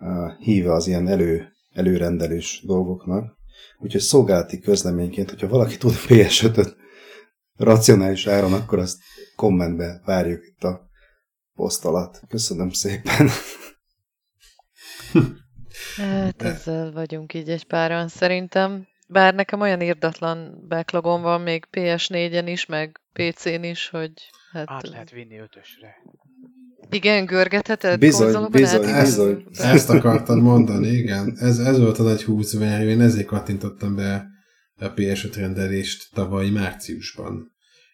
uh, híve az ilyen elő, előrendelős dolgoknak, úgyhogy szolgálati közleményként, hogyha valaki tud PS5-öt racionális áron, akkor azt kommentbe várjuk itt a poszt alatt. Köszönöm szépen! Hát ezzel vagyunk így egy páran szerintem. Bár nekem olyan irdatlan backlogom van még PS4-en is, meg PC-n is, hogy hát... Át lehet vinni ötösre. Igen, görgetheted Bizony, konzolokon bizony, át? bizony. Ezt akartad mondani, igen. Ez, ez volt a nagy húzvány, én ezért kattintottam be a PS5 rendelést tavaly márciusban,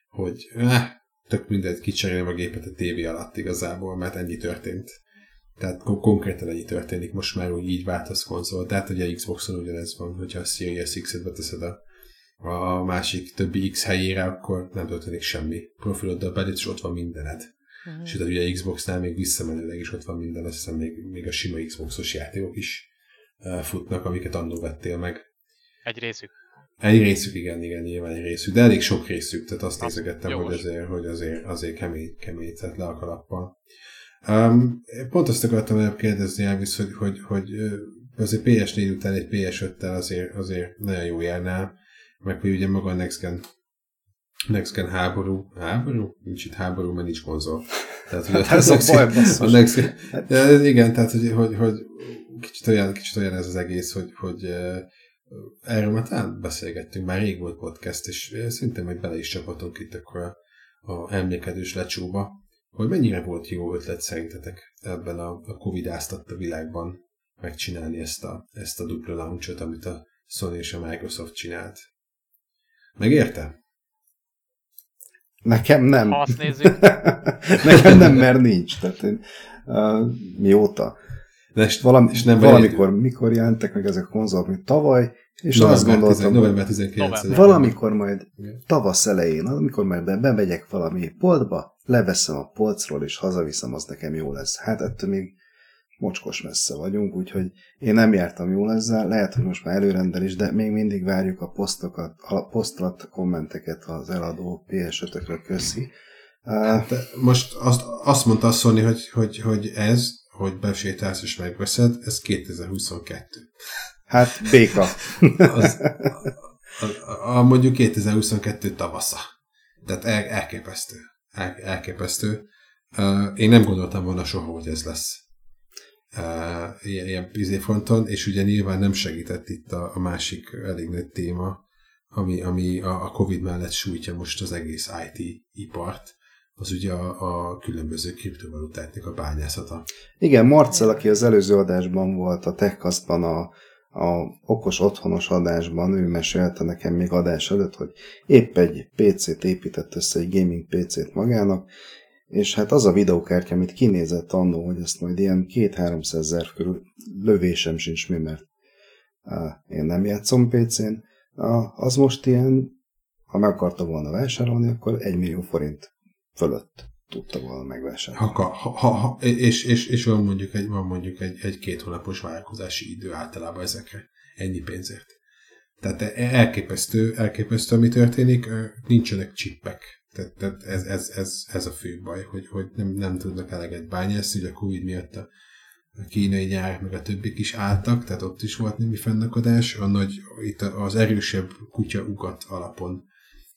hogy eh, tök mindegy, kicserélem a gépet a tévé alatt igazából, mert ennyi történt. Tehát kon- konkrétan ennyi történik, most már úgy így vált az konzol. Tehát ugye a Xboxon ugyanez van, hogyha a Series X-et beteszed a, a másik többi X helyére, akkor nem történik semmi. Profiloddal belül, és ott van mindened. Mhm. Sőt, ugye a Xbox-nál még visszamenőleg is ott van minden, azt hiszem még, még a sima Xboxos játékok is uh, futnak, amiket annó vettél meg. Egy részük. Egy részük, igen, igen, nyilván egy részük, de elég sok részük, tehát azt Az nézegettem, hogy azért, hogy azért, azért kemény, kemény, tehát le a kalappal. Um, pont azt akartam előbb kérdezni, Elvis, hogy, hogy, hogy azért PS4 után egy PS5-tel azért, azért nagyon jó járnál, meg hogy ugye maga a Next Gen, Next Gen háború, háború? Nincs itt háború, mert nincs konzol. Tehát, hogy Hát ez a baj, a Next Gen, de ez igen, tehát hogy, hogy, hogy kicsit, olyan, kicsit olyan ez az egész, hogy, hogy erről már talán beszélgettünk, már rég volt podcast, és szintén majd bele is csapatunk itt akkor a, a emlékedős lecsóba, hogy mennyire volt jó ötlet szerintetek ebben a, a Covid áztatta világban megcsinálni ezt a, ezt a dupla launchot, amit a Sony és a Microsoft csinált. Megérte? Nekem nem. Ha azt nézzük, Nekem nem, mert nincs. Tehát én, uh, mióta? De és, Valami, és nem valamikor, mikor jelentek meg ezek a konzolok, mint tavaly, és november, azt gondoltam, 10, hogy november 19 November. valamikor majd tavasz elején, amikor majd be- bemegyek valami polcba, leveszem a polcról, és hazaviszem, az nekem jó lesz. Hát ettől még mocskos messze vagyunk, úgyhogy én nem jártam jól ezzel, lehet, hogy most már előrendelés, de még mindig várjuk a posztokat, a poszt alatt a kommenteket az eladó PS5-ökről, köszi. Uh, De most azt, azt mondta Sony, hogy, hogy, hogy ez, hogy besétálsz és megveszed, ez 2022. hát béka. Az, a, a, a, mondjuk 2022 tavasza. Tehát el, elképesztő. El, elképesztő. Én nem gondoltam volna soha, hogy ez lesz. Ilyen, ilyen izé és ugye nyilván nem segített itt a, a másik elég nagy téma, ami, ami a, a Covid mellett sújtja most az egész IT-ipart, az ugye a, a különböző kriptovalutáknak a bányászata. Igen, Marcel, aki az előző adásban volt, a TechCastban, a, a okos otthonos adásban, ő mesélte nekem még adás előtt, hogy épp egy PC-t épített össze, egy gaming PC-t magának, és hát az a videókártya, amit kinézett annó, hogy ezt majd ilyen 2-300 ezer körül lövésem sincs mi, mert én nem játszom PC-n, az most ilyen, ha meg akarta volna vásárolni, akkor 1 millió forint fölött tudta volna megvásárolni. Ha, ha, ha, ha, és, és, és van mondjuk egy, van mondjuk egy, egy két hónapos várakozási idő általában ezekre, ennyi pénzért. Tehát e- elképesztő, elképesztő, ami történik, nincsenek csippek. Tehát, tehát ez, ez, ez, ez, a fő baj, hogy, hogy nem, nem tudnak eleget bányászni, ugye a Covid miatt a, a kínai gyár, meg a többik is álltak, tehát ott is volt némi fennakadás. A nagy, itt az erősebb kutya ugat alapon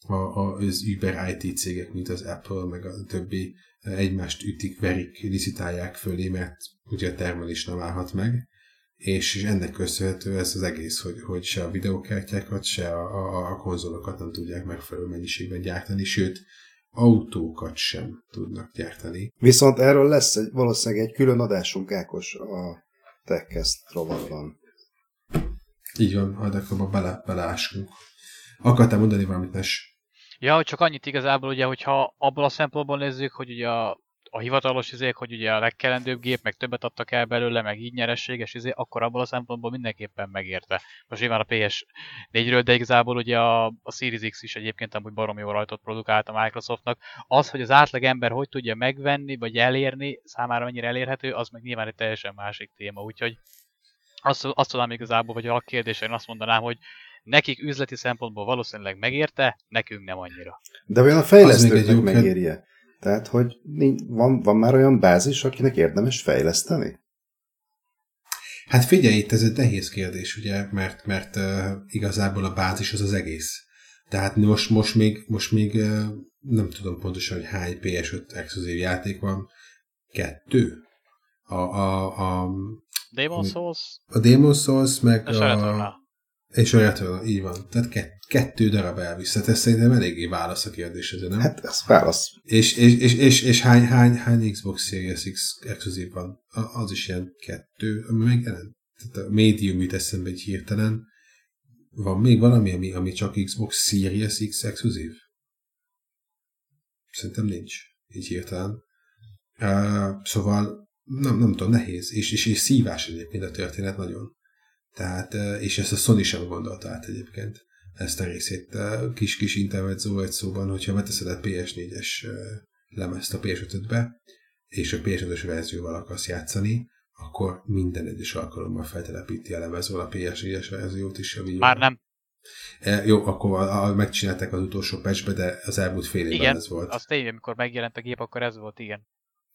a, a, az Uber IT cégek, mint az Apple, meg a többi egymást ütik, verik, licitálják fölé, mert ugye a termelés nem állhat meg. és, és ennek köszönhető ez az egész, hogy, hogy se a videókártyákat, se a, a, a konzolokat nem tudják megfelelő mennyiségben gyártani, sőt, autókat sem tudnak gyártani. Viszont erről lesz egy, valószínűleg egy külön adásunk Ákos a TechCast rovatban. Így van, majd akkor bele, beleásunk. Akartál mondani valamit, Nes? Ja, csak annyit igazából, ugye, hogyha abból a szempontból nézzük, hogy ugye a, a hivatalos izék, hogy ugye a legkelendőbb gép, meg többet adtak el belőle, meg így nyerességes izé, akkor abból a szempontból mindenképpen megérte. Most nyilván a PS4-ről, de igazából ugye a, a Series X is egyébként amúgy baromi jó rajtot produkált a Microsoftnak. Az, hogy az átlag ember hogy tudja megvenni, vagy elérni, számára mennyire elérhető, az meg nyilván egy teljesen másik téma. Úgyhogy azt, azt tudom igazából, vagy a kérdésre én azt mondanám, hogy nekik üzleti szempontból valószínűleg megérte, nekünk nem annyira. De olyan a fejlesztőknek megérje. Tehát, hogy van, van már olyan bázis, akinek érdemes fejleszteni? Hát figyelj, itt ez egy nehéz kérdés, ugye, mert, mert uh, igazából a bázis az az egész. Tehát most, most még, most még uh, nem tudom pontosan, hogy hány PS5 exkluzív játék van. Kettő? A, a, a, Demon Souls? A Demon Souls, meg a... a és Returnal, így van. Tehát kettő darab elvisz. Tehát ez szerintem eléggé válasz a kérdésedre, nem? Hát ez válasz. És, és, és, és, és hány, hány, hány Xbox Series X exkluzív van? Az is ilyen kettő, ami megjelent. Tehát a Medium jut eszembe egy hirtelen. Van még valami, ami, ami csak Xbox Series X exkluzív? Szerintem nincs. Így hirtelen. Uh, szóval nem, nem tudom, nehéz. És, és, és szívás egyébként a történet nagyon. Tehát, és ezt a Sony sem gondolta át egyébként, ezt a részét. Kis-kis intermezzo egy szóban, hogyha beteszed a PS4-es lemezt a PS5-be, és a PS5-ös verzióval akarsz játszani, akkor minden egyes alkalommal feltelepíti a lemezről a PS4-es verziót is a. Már nem. E, jó, akkor a, a, megcsinálták az utolsó patchbe, de az elmúlt fél évben igen, ez volt. az tényleg, amikor megjelent a gép, akkor ez volt, igen.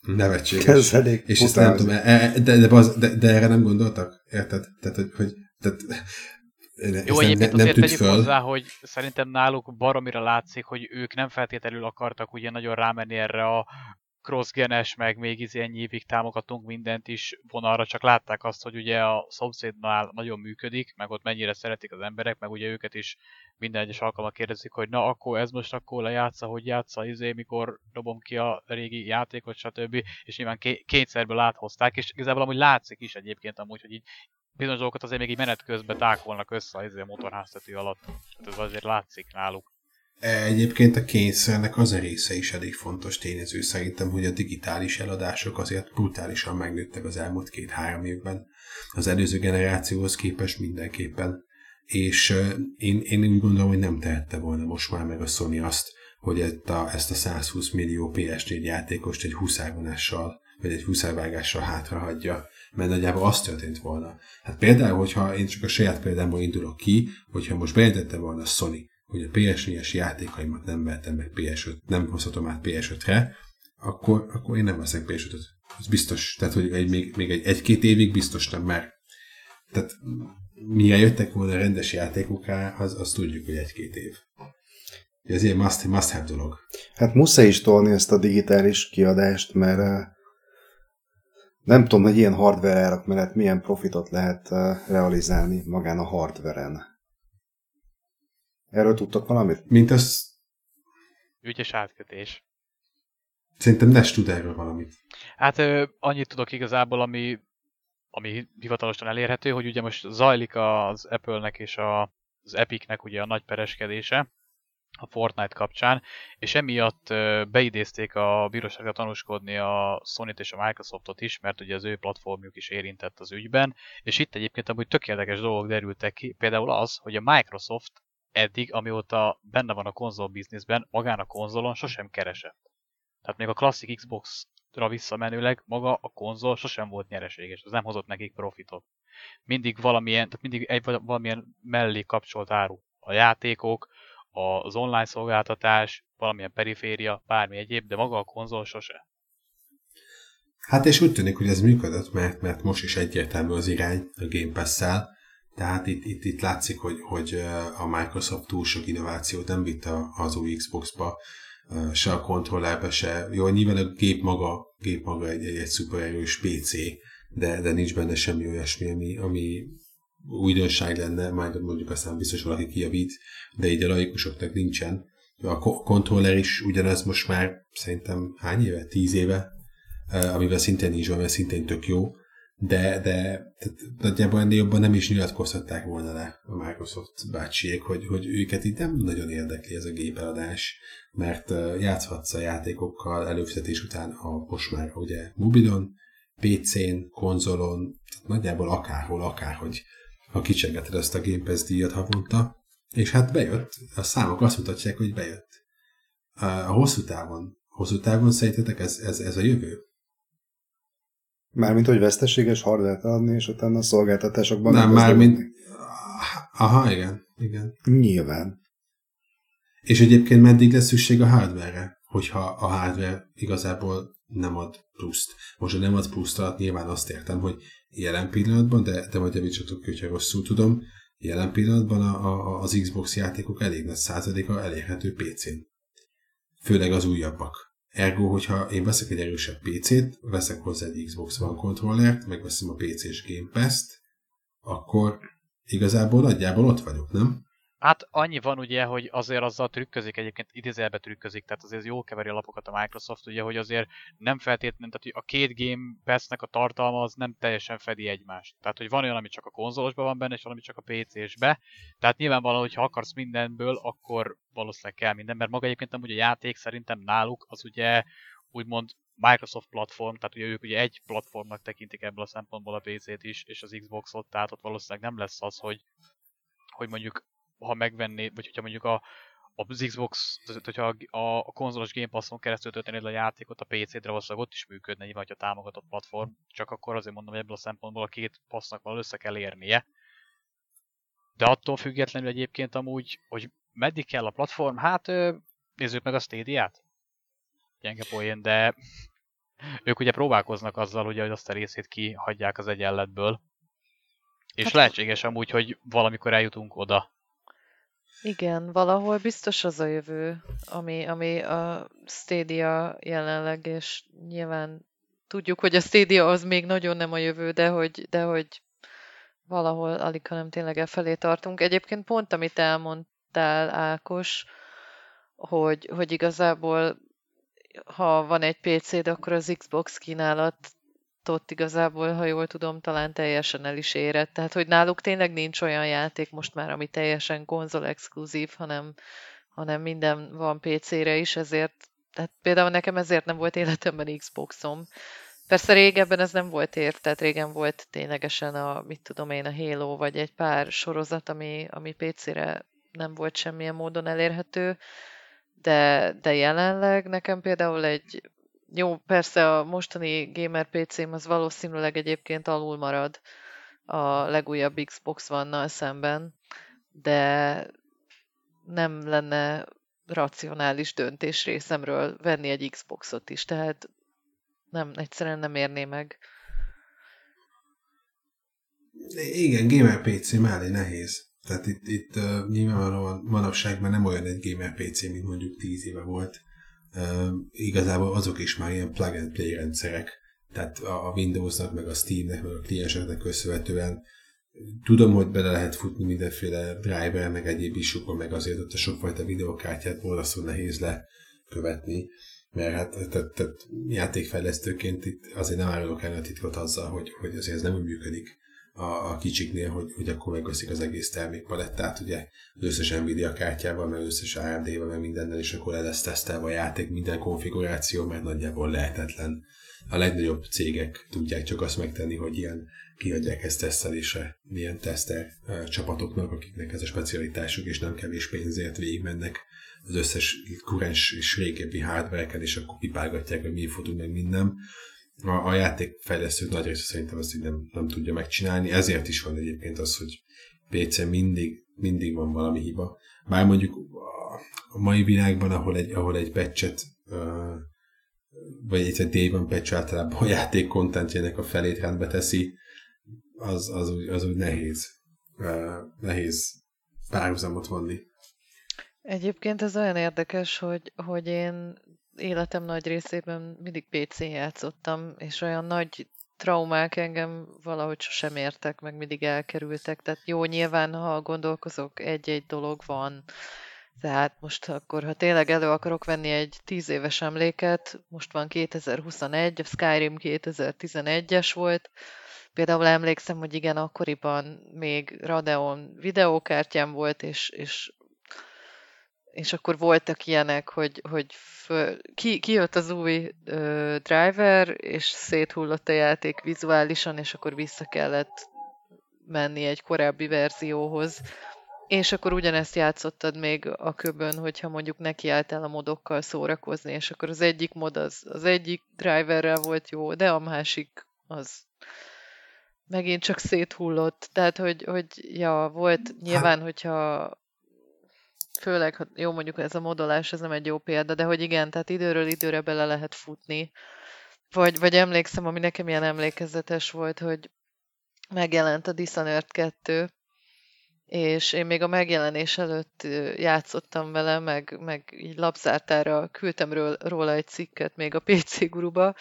Nevetséges. Kezelik, és ezt nem tudom, e, e, de, de, de, de, de, erre nem gondoltak? Érted? Tehát, hogy, hogy tehát, Jó, egyébként nem, azért tegyük hozzá, hogy szerintem náluk baromira látszik, hogy ők nem feltétlenül akartak ugye nagyon rámenni erre a crossgenes, meg még izé ennyi évig támogatunk mindent is vonalra, csak látták azt, hogy ugye a szomszédnál nagyon működik, meg ott mennyire szeretik az emberek, meg ugye őket is minden egyes alkalommal kérdezik, hogy na akkor ez most akkor lejátsza, hogy játsza, izé, mikor dobom ki a régi játékot, stb. És nyilván kényszerből áthozták, és igazából amúgy látszik is egyébként amúgy, hogy így bizonyos dolgokat azért még így menet közben tákolnak össze az izé a motorháztető alatt. Tehát ez azért látszik náluk. Egyébként a kényszernek az a része is elég fontos tényező szerintem, hogy a digitális eladások azért brutálisan megnőttek az elmúlt két-három évben. Az előző generációhoz képest mindenképpen. És én, én úgy gondolom, hogy nem tehette volna most már meg a Sony azt, hogy ezt a, ezt a 120 millió PS4 játékost egy huszágonással, vagy egy huszárvágással hátrahagyja, mert nagyjából az történt volna. Hát például, hogyha én csak a saját példámból indulok ki, hogyha most bejelentette volna a Sony, hogy a PS4-es játékaimat nem vettem meg PS5, nem hozhatom át PS5-re, akkor, akkor én nem veszek PS5-öt. Ez biztos. Tehát, hogy egy, még, még egy, egy-két évig biztos nem, mert tehát mire jöttek volna rendes játékok rá, az, az tudjuk, hogy egy-két év. Ez ilyen must, must have dolog. Hát muszáj is tolni ezt a digitális kiadást, mert eh, nem tudom, hogy ilyen hardware árak mellett milyen profitot lehet eh, realizálni magán a hardveren. Erről tudtak valamit? Mint az... Ügyes átkötés. Szerintem Nes tud erről valamit. Hát ö, annyit tudok igazából, ami, ami hivatalosan elérhető, hogy ugye most zajlik az Apple-nek és a, az Epic-nek ugye a nagy pereskedése a Fortnite kapcsán, és emiatt beidézték a bíróságra tanúskodni a sony és a Microsoftot is, mert ugye az ő platformjuk is érintett az ügyben, és itt egyébként amúgy tökéletes dolgok derültek ki, például az, hogy a Microsoft eddig, amióta benne van a konzol bizniszben, magán a konzolon sosem keresett. Tehát még a klasszik Xbox-ra visszamenőleg maga a konzol sosem volt nyereséges, az nem hozott nekik profitot. Mindig valamilyen, tehát mindig egy valamilyen mellé kapcsolt áru. A játékok, az online szolgáltatás, valamilyen periféria, bármi egyéb, de maga a konzol sose. Hát és úgy tűnik, hogy ez működött, mert, mert most is egyértelmű az irány a Game Pass-szel, tehát itt, itt, itt látszik, hogy, hogy a Microsoft túl sok innovációt nem vitte az új Xbox-ba, se a kontrollerbe, se. Jó, nyilván a gép maga, gép maga egy, egy, egy szuper erős PC, de, de nincs benne semmi olyasmi, ami, ami újdonság lenne, majd mondjuk aztán biztos valaki kijavít, de így a laikusoknak nincsen. A kontroller is ugyanaz most már szerintem hány éve? Tíz éve, amivel szintén nincs mert szintén tök jó, de, de tehát nagyjából ennél jobban nem is nyilatkoztatták volna le a Microsoft bácsiék, hogy, hogy őket itt nem nagyon érdekli ez a gépeladás, mert játszhatsz a játékokkal előfizetés után a most már ugye mobilon, PC-n, konzolon, tehát nagyjából akárhol, akárhogy ha kicsengeted ezt a Game Pass díjat havonta, és hát bejött, a számok azt mutatják, hogy bejött. A hosszú távon, hosszú távon szerintetek ez, ez, ez a jövő? Mármint, hogy veszteséges hardware adni, és utána a szolgáltatásokban nem mármint... Aha, igen, igen. Nyilván. És egyébként meddig lesz szükség a hardware-re, hogyha a hardware igazából nem ad pluszt. Most, ha nem ad pluszt alatt nyilván azt értem, hogy jelen pillanatban, de, de majd javítsatok, hogyha rosszul tudom, jelen pillanatban a, a, az Xbox játékok elég nagy százaléka elérhető PC-n. Főleg az újabbak. Ergo, hogyha én veszek egy erősebb PC-t, veszek hozzá egy Xbox One kontrollert, megveszem a PC-s Game Pass-t, akkor igazából nagyjából ott vagyok, nem? Hát annyi van ugye, hogy azért azzal trükközik, egyébként idézelbe trükközik, tehát azért jó keveri a lapokat a Microsoft, ugye, hogy azért nem feltétlenül, tehát hogy a két Game Pass-nek a tartalma az nem teljesen fedi egymást. Tehát, hogy van olyan, ami csak a konzolosban van benne, és valami csak a PC-sbe. Tehát nyilvánvalóan, hogy ha akarsz mindenből, akkor valószínűleg kell minden, mert maga egyébként nem ugye a játék szerintem náluk az ugye úgymond Microsoft platform, tehát ugye ők ugye egy platformnak tekintik ebből a szempontból a PC-t is, és az Xboxot, tehát ott valószínűleg nem lesz az, hogy hogy mondjuk ha megvenné, vagy hogyha mondjuk a, az Xbox, tehát hogyha a, a konzolos Game Passon keresztül töltenéd a játékot a PC-re, valószínűleg ott is működne, nyilván, hogyha támogatott platform, csak akkor azért mondom, hogy ebből a szempontból a két passznak valahol össze kell érnie. De attól függetlenül egyébként amúgy, hogy meddig kell a platform, hát nézzük meg a Stadia-t. Gyenge poén, de ők ugye próbálkoznak azzal, ugye, hogy azt a részét kihagyják az egyenletből. És hát, lehetséges amúgy, hogy valamikor eljutunk oda, igen, valahol biztos az a jövő, ami, ami a Stadia jelenleg, és nyilván tudjuk, hogy a Stadia az még nagyon nem a jövő, de hogy, de hogy valahol alig, hanem tényleg e felé tartunk. Egyébként pont, amit elmondtál, Ákos, hogy, hogy igazából ha van egy PC-d, akkor az Xbox kínálat ott igazából, ha jól tudom, talán teljesen el is érett. Tehát, hogy náluk tényleg nincs olyan játék most már, ami teljesen konzol exkluzív, hanem, hanem minden van PC-re is, ezért, tehát például nekem ezért nem volt életemben Xboxom. Persze régebben ez nem volt ér, tehát régen volt ténylegesen a, mit tudom én, a Halo, vagy egy pár sorozat, ami, ami PC-re nem volt semmilyen módon elérhető, de, de jelenleg nekem például egy jó, persze a mostani gamer PC-m az valószínűleg egyébként alul marad a legújabb Xbox One-nal szemben, de nem lenne racionális döntés részemről venni egy Xboxot is, tehát nem, egyszerűen nem érné meg. Igen, gamer PC mellé nehéz. Tehát itt, itt uh, nyilvánvalóan manapság már nem olyan egy gamer PC, mint mondjuk 10 éve volt igazából azok is már ilyen plug and play rendszerek, tehát a Windowsnak, meg a Steamnek, meg a klienseknek köszönhetően tudom, hogy bele lehet futni mindenféle driver, meg egyéb isukon, meg azért ott a sokfajta videokártyát borzasztó nehéz lekövetni, mert hát tehát, tehát játékfejlesztőként itt azért nem árulok el a titkot azzal, hogy, hogy azért ez nem úgy működik, a, a kicsiknél, hogy, hogy akkor megveszik az egész termékpalettát, ugye az összes Nvidia kártyával, meg összes AMD-vel, meg mindennel, és akkor le lesz tesztelve a játék, minden konfiguráció, mert nagyjából lehetetlen. A legnagyobb cégek tudják csak azt megtenni, hogy ilyen kiadják ezt tesztelésre, milyen teszter csapatoknak, akiknek ez a specialitásuk, és nem kevés pénzért végigmennek az összes kurens és régebbi hardware és akkor kipálgatják, hogy mi futunk meg minden a, a játékfejlesztők nagy része szerintem ezt így nem, nem tudja megcsinálni, ezért is van egyébként az, hogy PC mindig, mindig van valami hiba. Bár mondjuk a mai világban, ahol egy, ahol egy patchet vagy egy day van általában a játék kontentjének a felét rendbe teszi, az, az, úgy, az úgy nehéz. Nehéz párhuzamot vonni. Egyébként ez olyan érdekes, hogy, hogy én életem nagy részében mindig PC-n játszottam, és olyan nagy traumák engem valahogy sosem értek, meg mindig elkerültek. Tehát jó, nyilván, ha gondolkozok, egy-egy dolog van. Tehát most akkor, ha tényleg elő akarok venni egy tíz éves emléket, most van 2021, a Skyrim 2011-es volt, Például emlékszem, hogy igen, akkoriban még Radeon videókártyám volt, és, és és akkor voltak ilyenek, hogy, hogy föl, ki, kijött az új ö, driver, és széthullott a játék vizuálisan, és akkor vissza kellett menni egy korábbi verzióhoz. És akkor ugyanezt játszottad még a köbön, hogyha mondjuk nekiálltál a modokkal szórakozni, és akkor az egyik mod az, az egyik driverrel volt jó, de a másik az megint csak széthullott. Tehát, hogy, hogy ja, volt nyilván, hát... hogyha főleg, ha jó mondjuk ez a modolás, ez nem egy jó példa, de hogy igen, tehát időről időre bele lehet futni. Vagy, vagy emlékszem, ami nekem ilyen emlékezetes volt, hogy megjelent a Dishonored 2, és én még a megjelenés előtt játszottam vele, meg, meg így lapzártára küldtem róla egy cikket még a PC guruba,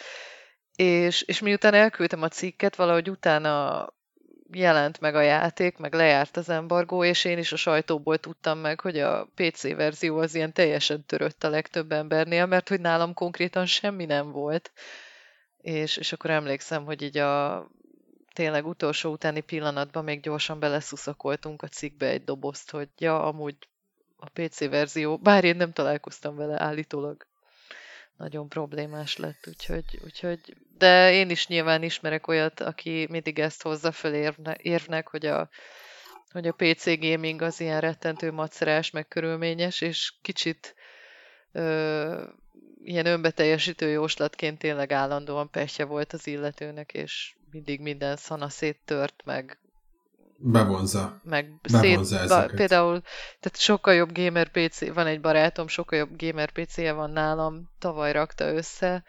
és, és miután elküldtem a cikket, valahogy utána jelent meg a játék, meg lejárt az embargó, és én is a sajtóból tudtam meg, hogy a PC verzió az ilyen teljesen törött a legtöbb embernél, mert hogy nálam konkrétan semmi nem volt. És, és akkor emlékszem, hogy így a tényleg utolsó utáni pillanatban még gyorsan beleszuszakoltunk a cikkbe egy dobozt, hogy ja, amúgy a PC verzió, bár én nem találkoztam vele állítólag, nagyon problémás lett, úgyhogy, úgyhogy de én is nyilván ismerek olyat, aki mindig ezt hozza föl érvne, érvnek, hogy a, hogy a PC gaming az ilyen rettentő macerás, meg körülményes, és kicsit ö, ilyen önbeteljesítő jóslatként tényleg állandóan pehje volt az illetőnek, és mindig minden szana széttört, meg Bevonza. Meg Bevonza szét, ba, például, tehát sokkal jobb gamer PC, van egy barátom, sokkal jobb gamer PC-je van nálam, tavaly rakta össze,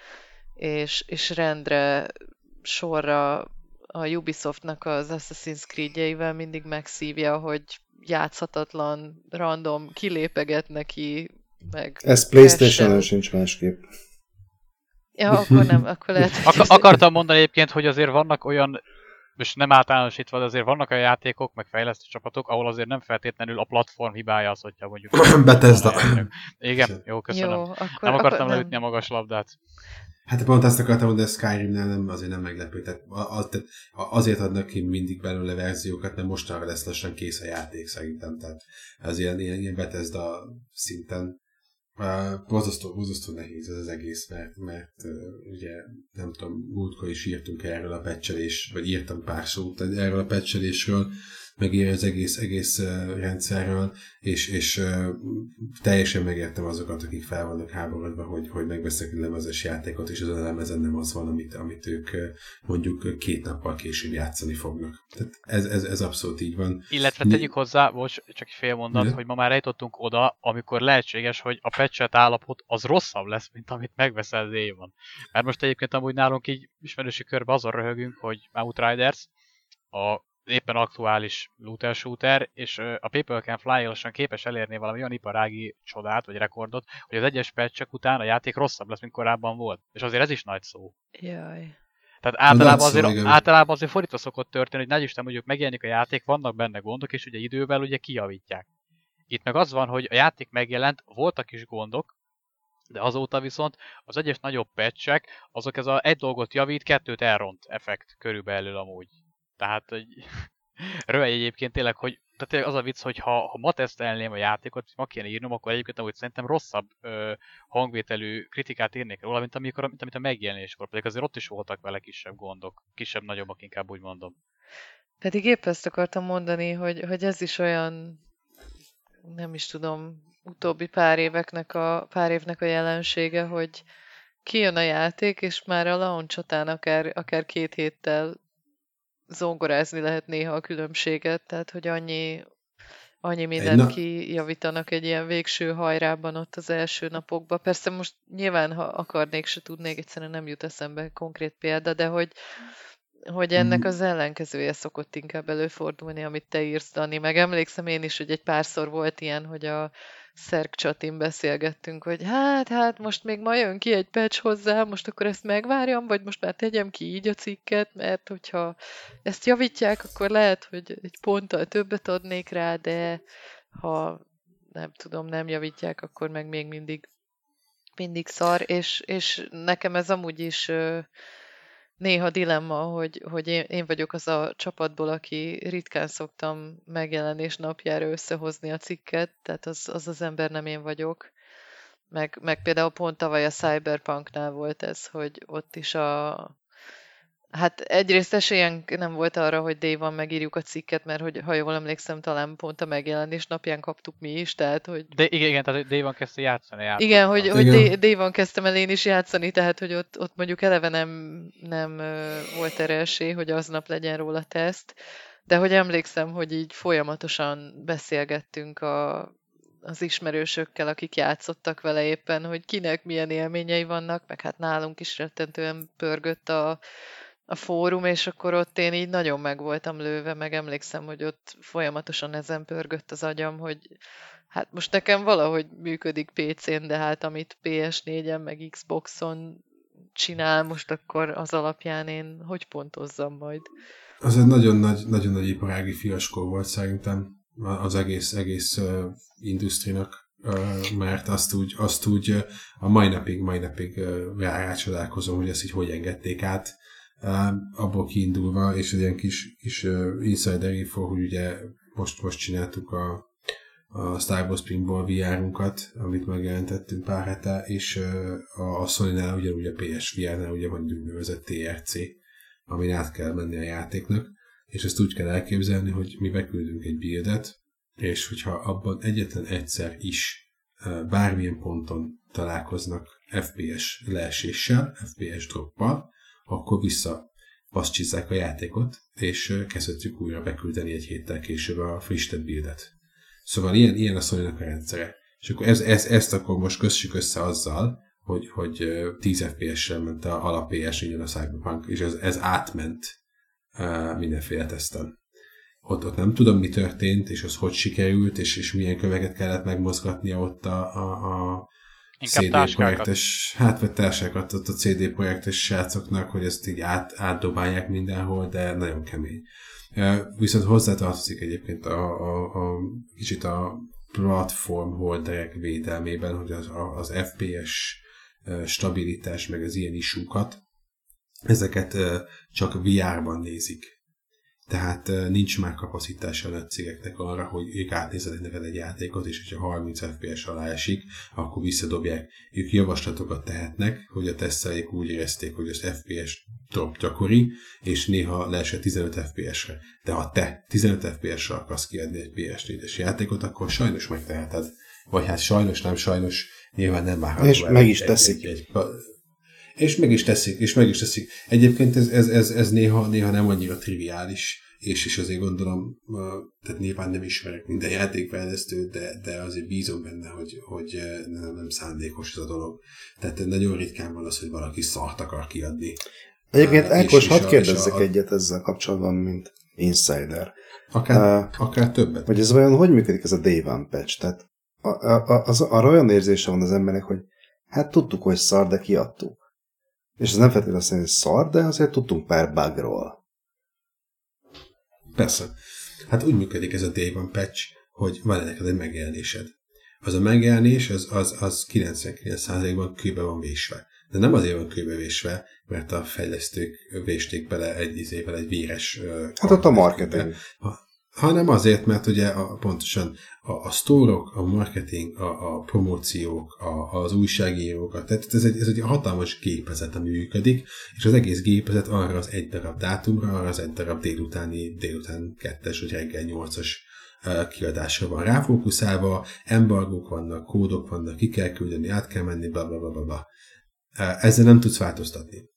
és, és rendre, sorra a Ubisoftnak az Assassin's Creed-jeivel mindig megszívja, hogy játszhatatlan, random, kilépeget neki, meg... Ez Playstation-on sincs másképp. Ja, akkor nem, akkor lehet... Ak- akartam mondani egyébként, hogy azért vannak olyan és nem általánosítva, de azért vannak a játékok, meg fejlesztő csapatok, ahol azért nem feltétlenül a platform hibája az, hogyha mondjuk... Bethesda. Igen, jó, köszönöm. Jó, akkor, nem akartam akkor leütni nem. a magas labdát. Hát pont azt akartam mondani, hogy a Skyrimnél nem, azért nem meglepő. Tehát, az, tehát azért adnak ki mindig belőle verziókat, mert mostanra lesz lassan kész a játék szerintem. Tehát az ilyen, ilyen, ilyen Bethesda szinten Borzasztó, borzasztó nehéz ez az egész, mert, mert ugye nem tudom, múltkor is írtunk erről a pecselés, vagy írtam pár szót erről a pecselésről, meg az egész, egész rendszerről, és, és teljesen megértem azokat, akik fel vannak háborodva, hogy, hogy megveszek egy lemezes játékot, és az a lemezen nem az van, amit, amit ők mondjuk két nappal később játszani fognak. Tehát ez, ez, ez abszolút így van. Illetve tegyük hozzá, most csak egy fél mondat, Igen? hogy ma már eljutottunk oda, amikor lehetséges, hogy a patchet állapot az rosszabb lesz, mint amit megveszel az éjban. Mert most egyébként amúgy nálunk így ismerősi körben azon röhögünk, hogy Outriders, a éppen aktuális looter shooter, és a People Can fly lassan képes elérni valami olyan iparági csodát, vagy rekordot, hogy az egyes patchek után a játék rosszabb lesz, mint korábban volt. És azért ez is nagy szó. Jaj. Tehát általában azért, szó, általában azért fordítva szokott történni, hogy nagy Isten mondjuk megjelenik a játék, vannak benne gondok, és ugye idővel ugye kijavítják. Itt meg az van, hogy a játék megjelent, voltak is gondok, de azóta viszont az egyes nagyobb patchek, azok ez a egy dolgot javít, kettőt elront effekt körülbelül amúgy. Tehát, hogy röhely egyébként tényleg, hogy tehát az a vicc, hogy ha, ha ma tesztelném a játékot, ma kéne írnom, akkor egyébként amúgy szerintem rosszabb ö, hangvételű kritikát írnék róla, mint, amikor, mint amit a megjelenéskor, pedig azért ott is voltak vele kisebb gondok, kisebb-nagyobbak inkább úgy mondom. Pedig épp ezt akartam mondani, hogy, hogy ez is olyan, nem is tudom, utóbbi pár éveknek a, pár évnek a jelensége, hogy kijön a játék, és már a launch után akár, akár két héttel zongorázni lehet néha a különbséget, tehát hogy annyi, annyi mindent kijavítanak egy ilyen végső hajrában ott az első napokban. Persze most nyilván, ha akarnék, se tudnék, egyszerűen nem jut eszembe konkrét példa, de hogy, hogy ennek mm. az ellenkezője szokott inkább előfordulni, amit te írsz, Dani. Meg emlékszem én is, hogy egy párszor volt ilyen, hogy a Szerk csatin beszélgettünk, hogy hát, hát most még ma jön ki egy patch hozzá, most akkor ezt megvárjam, vagy most már tegyem ki így a cikket, mert hogyha ezt javítják, akkor lehet, hogy egy ponttal többet adnék rá, de ha nem tudom, nem javítják, akkor meg még mindig mindig szar, és, és nekem ez amúgy is néha dilemma, hogy, hogy én, én vagyok az a csapatból, aki ritkán szoktam megjelenés napjára összehozni a cikket, tehát az az, az ember nem én vagyok. Meg, meg például pont tavaly a Cyberpunknál volt ez, hogy ott is a, Hát egyrészt esélyünk nem volt arra, hogy Dévan megírjuk a cikket, mert hogy, ha jól emlékszem, talán pont a megjelenés napján kaptuk mi is, tehát hogy... De igen, igen tehát Dévan kezdte játszani. játszani. Igen, hogy, hogy Dévan kezdtem el én is játszani, tehát hogy ott, ott mondjuk eleve nem, nem volt erre esély, hogy aznap legyen róla teszt, de hogy emlékszem, hogy így folyamatosan beszélgettünk a, az ismerősökkel, akik játszottak vele éppen, hogy kinek milyen élményei vannak, meg hát nálunk is rettentően pörgött a, a fórum, és akkor ott én így nagyon meg voltam lőve, meg emlékszem, hogy ott folyamatosan ezen pörgött az agyam, hogy hát most nekem valahogy működik PC-n, de hát amit PS4-en, meg Xboxon csinál, most akkor az alapján én hogy pontozzam majd? Az egy nagyon nagy, nagyon nagy iparági fiaskó volt szerintem az egész, egész uh, industrinak, uh, mert azt úgy, azt úgy uh, a mai napig, mai napig uh, rácsodálkozom, hogy ezt így hogy engedték át abból kiindulva, és egy ilyen kis, kis insider info, hogy ugye most, most csináltuk a, a Star Wars Pinball VR-unkat, amit megjelentettünk pár hete, és a, a Sony-nál ugyanúgy a PSVR-nál ugye van úgynevezett TRC, amin át kell menni a játéknak, és ezt úgy kell elképzelni, hogy mi beküldünk egy buildet, és hogyha abban egyetlen egyszer is bármilyen ponton találkoznak FPS leeséssel, FPS droppal, akkor vissza paszcsizzák a játékot, és kezdhetjük újra beküldeni egy héttel később a frissített buildet. Szóval ilyen, ilyen a sony a rendszere. És akkor ez, ez, ezt akkor most kössük össze azzal, hogy, hogy 10 FPS-sel ment a alap PS a Cyberpunk, és ez, ez átment mindenféle teszten. Ott, ott nem tudom, mi történt, és az hogy sikerült, és, és milyen köveket kellett megmozgatnia ott a, a, a Inkább CD projektes, hát vagy társákat ott a CD projektes srácoknak, hogy ezt így át, átdobálják mindenhol, de nagyon kemény. Viszont hozzátartozik egyébként a, a, a kicsit a platform holderek védelmében, hogy az, az FPS stabilitás, meg az ilyen isúkat, ezeket csak VR-ban nézik tehát nincs már kapacitása a cégeknek arra, hogy ők átnézzenek neked egy játékot, és hogyha 30 FPS alá esik, akkor visszadobják. Ők javaslatokat tehetnek, hogy a tesztelék úgy érezték, hogy az FPS drop gyakori, és néha leesett 15 FPS-re. De ha te 15 FPS-re akarsz kiadni egy PS4-es játékot, akkor sajnos megteheted. Vagy hát sajnos, nem sajnos, nyilván nem már. És meg is teszik. Egy, egy, és meg is teszik, és meg is teszik. Egyébként ez, ez, ez, ez néha, néha nem annyira triviális, és is azért gondolom, tehát nyilván nem ismerek minden játékfejlesztőt, de, de azért bízom benne, hogy, hogy nem, nem szándékos ez a dolog. Tehát nagyon ritkán van az, hogy valaki szart akar kiadni. Egyébként Ákos, hadd kérdezzek a, egyet ezzel kapcsolatban, mint insider. Akár, uh, akár többet. Hogy ez olyan, hogy működik ez a Day One patch? Tehát a, a, az, arra olyan érzése van az embernek, hogy hát tudtuk, hogy szar, de kiadtuk. És ez nem feltétlenül azt jelenti, hogy szar, de azért tudtunk pár bugról. Persze. Hát úgy működik ez a Day One patch, hogy van neked egy megjelenésed. Az a megjelenés, az, az, az 99%-ban kőbe van vésve. De nem azért van kőbe vésve, mert a fejlesztők vésték bele egy izével egy véres... Hát ott a marketing. Ha, hanem azért, mert ugye a, pontosan a, a sztórok, a marketing, a, a promóciók, a, az újságírók, tehát ez egy, ez egy hatalmas gépezet, ami működik, és az egész gépezet arra az egy darab dátumra, arra az egy darab délutáni, délután kettes vagy reggel nyolcas kiadásra van ráfókuszálva, embargók vannak, kódok vannak, ki kell küldeni, át kell menni, bla bla bla bla. Ezzel nem tudsz változtatni.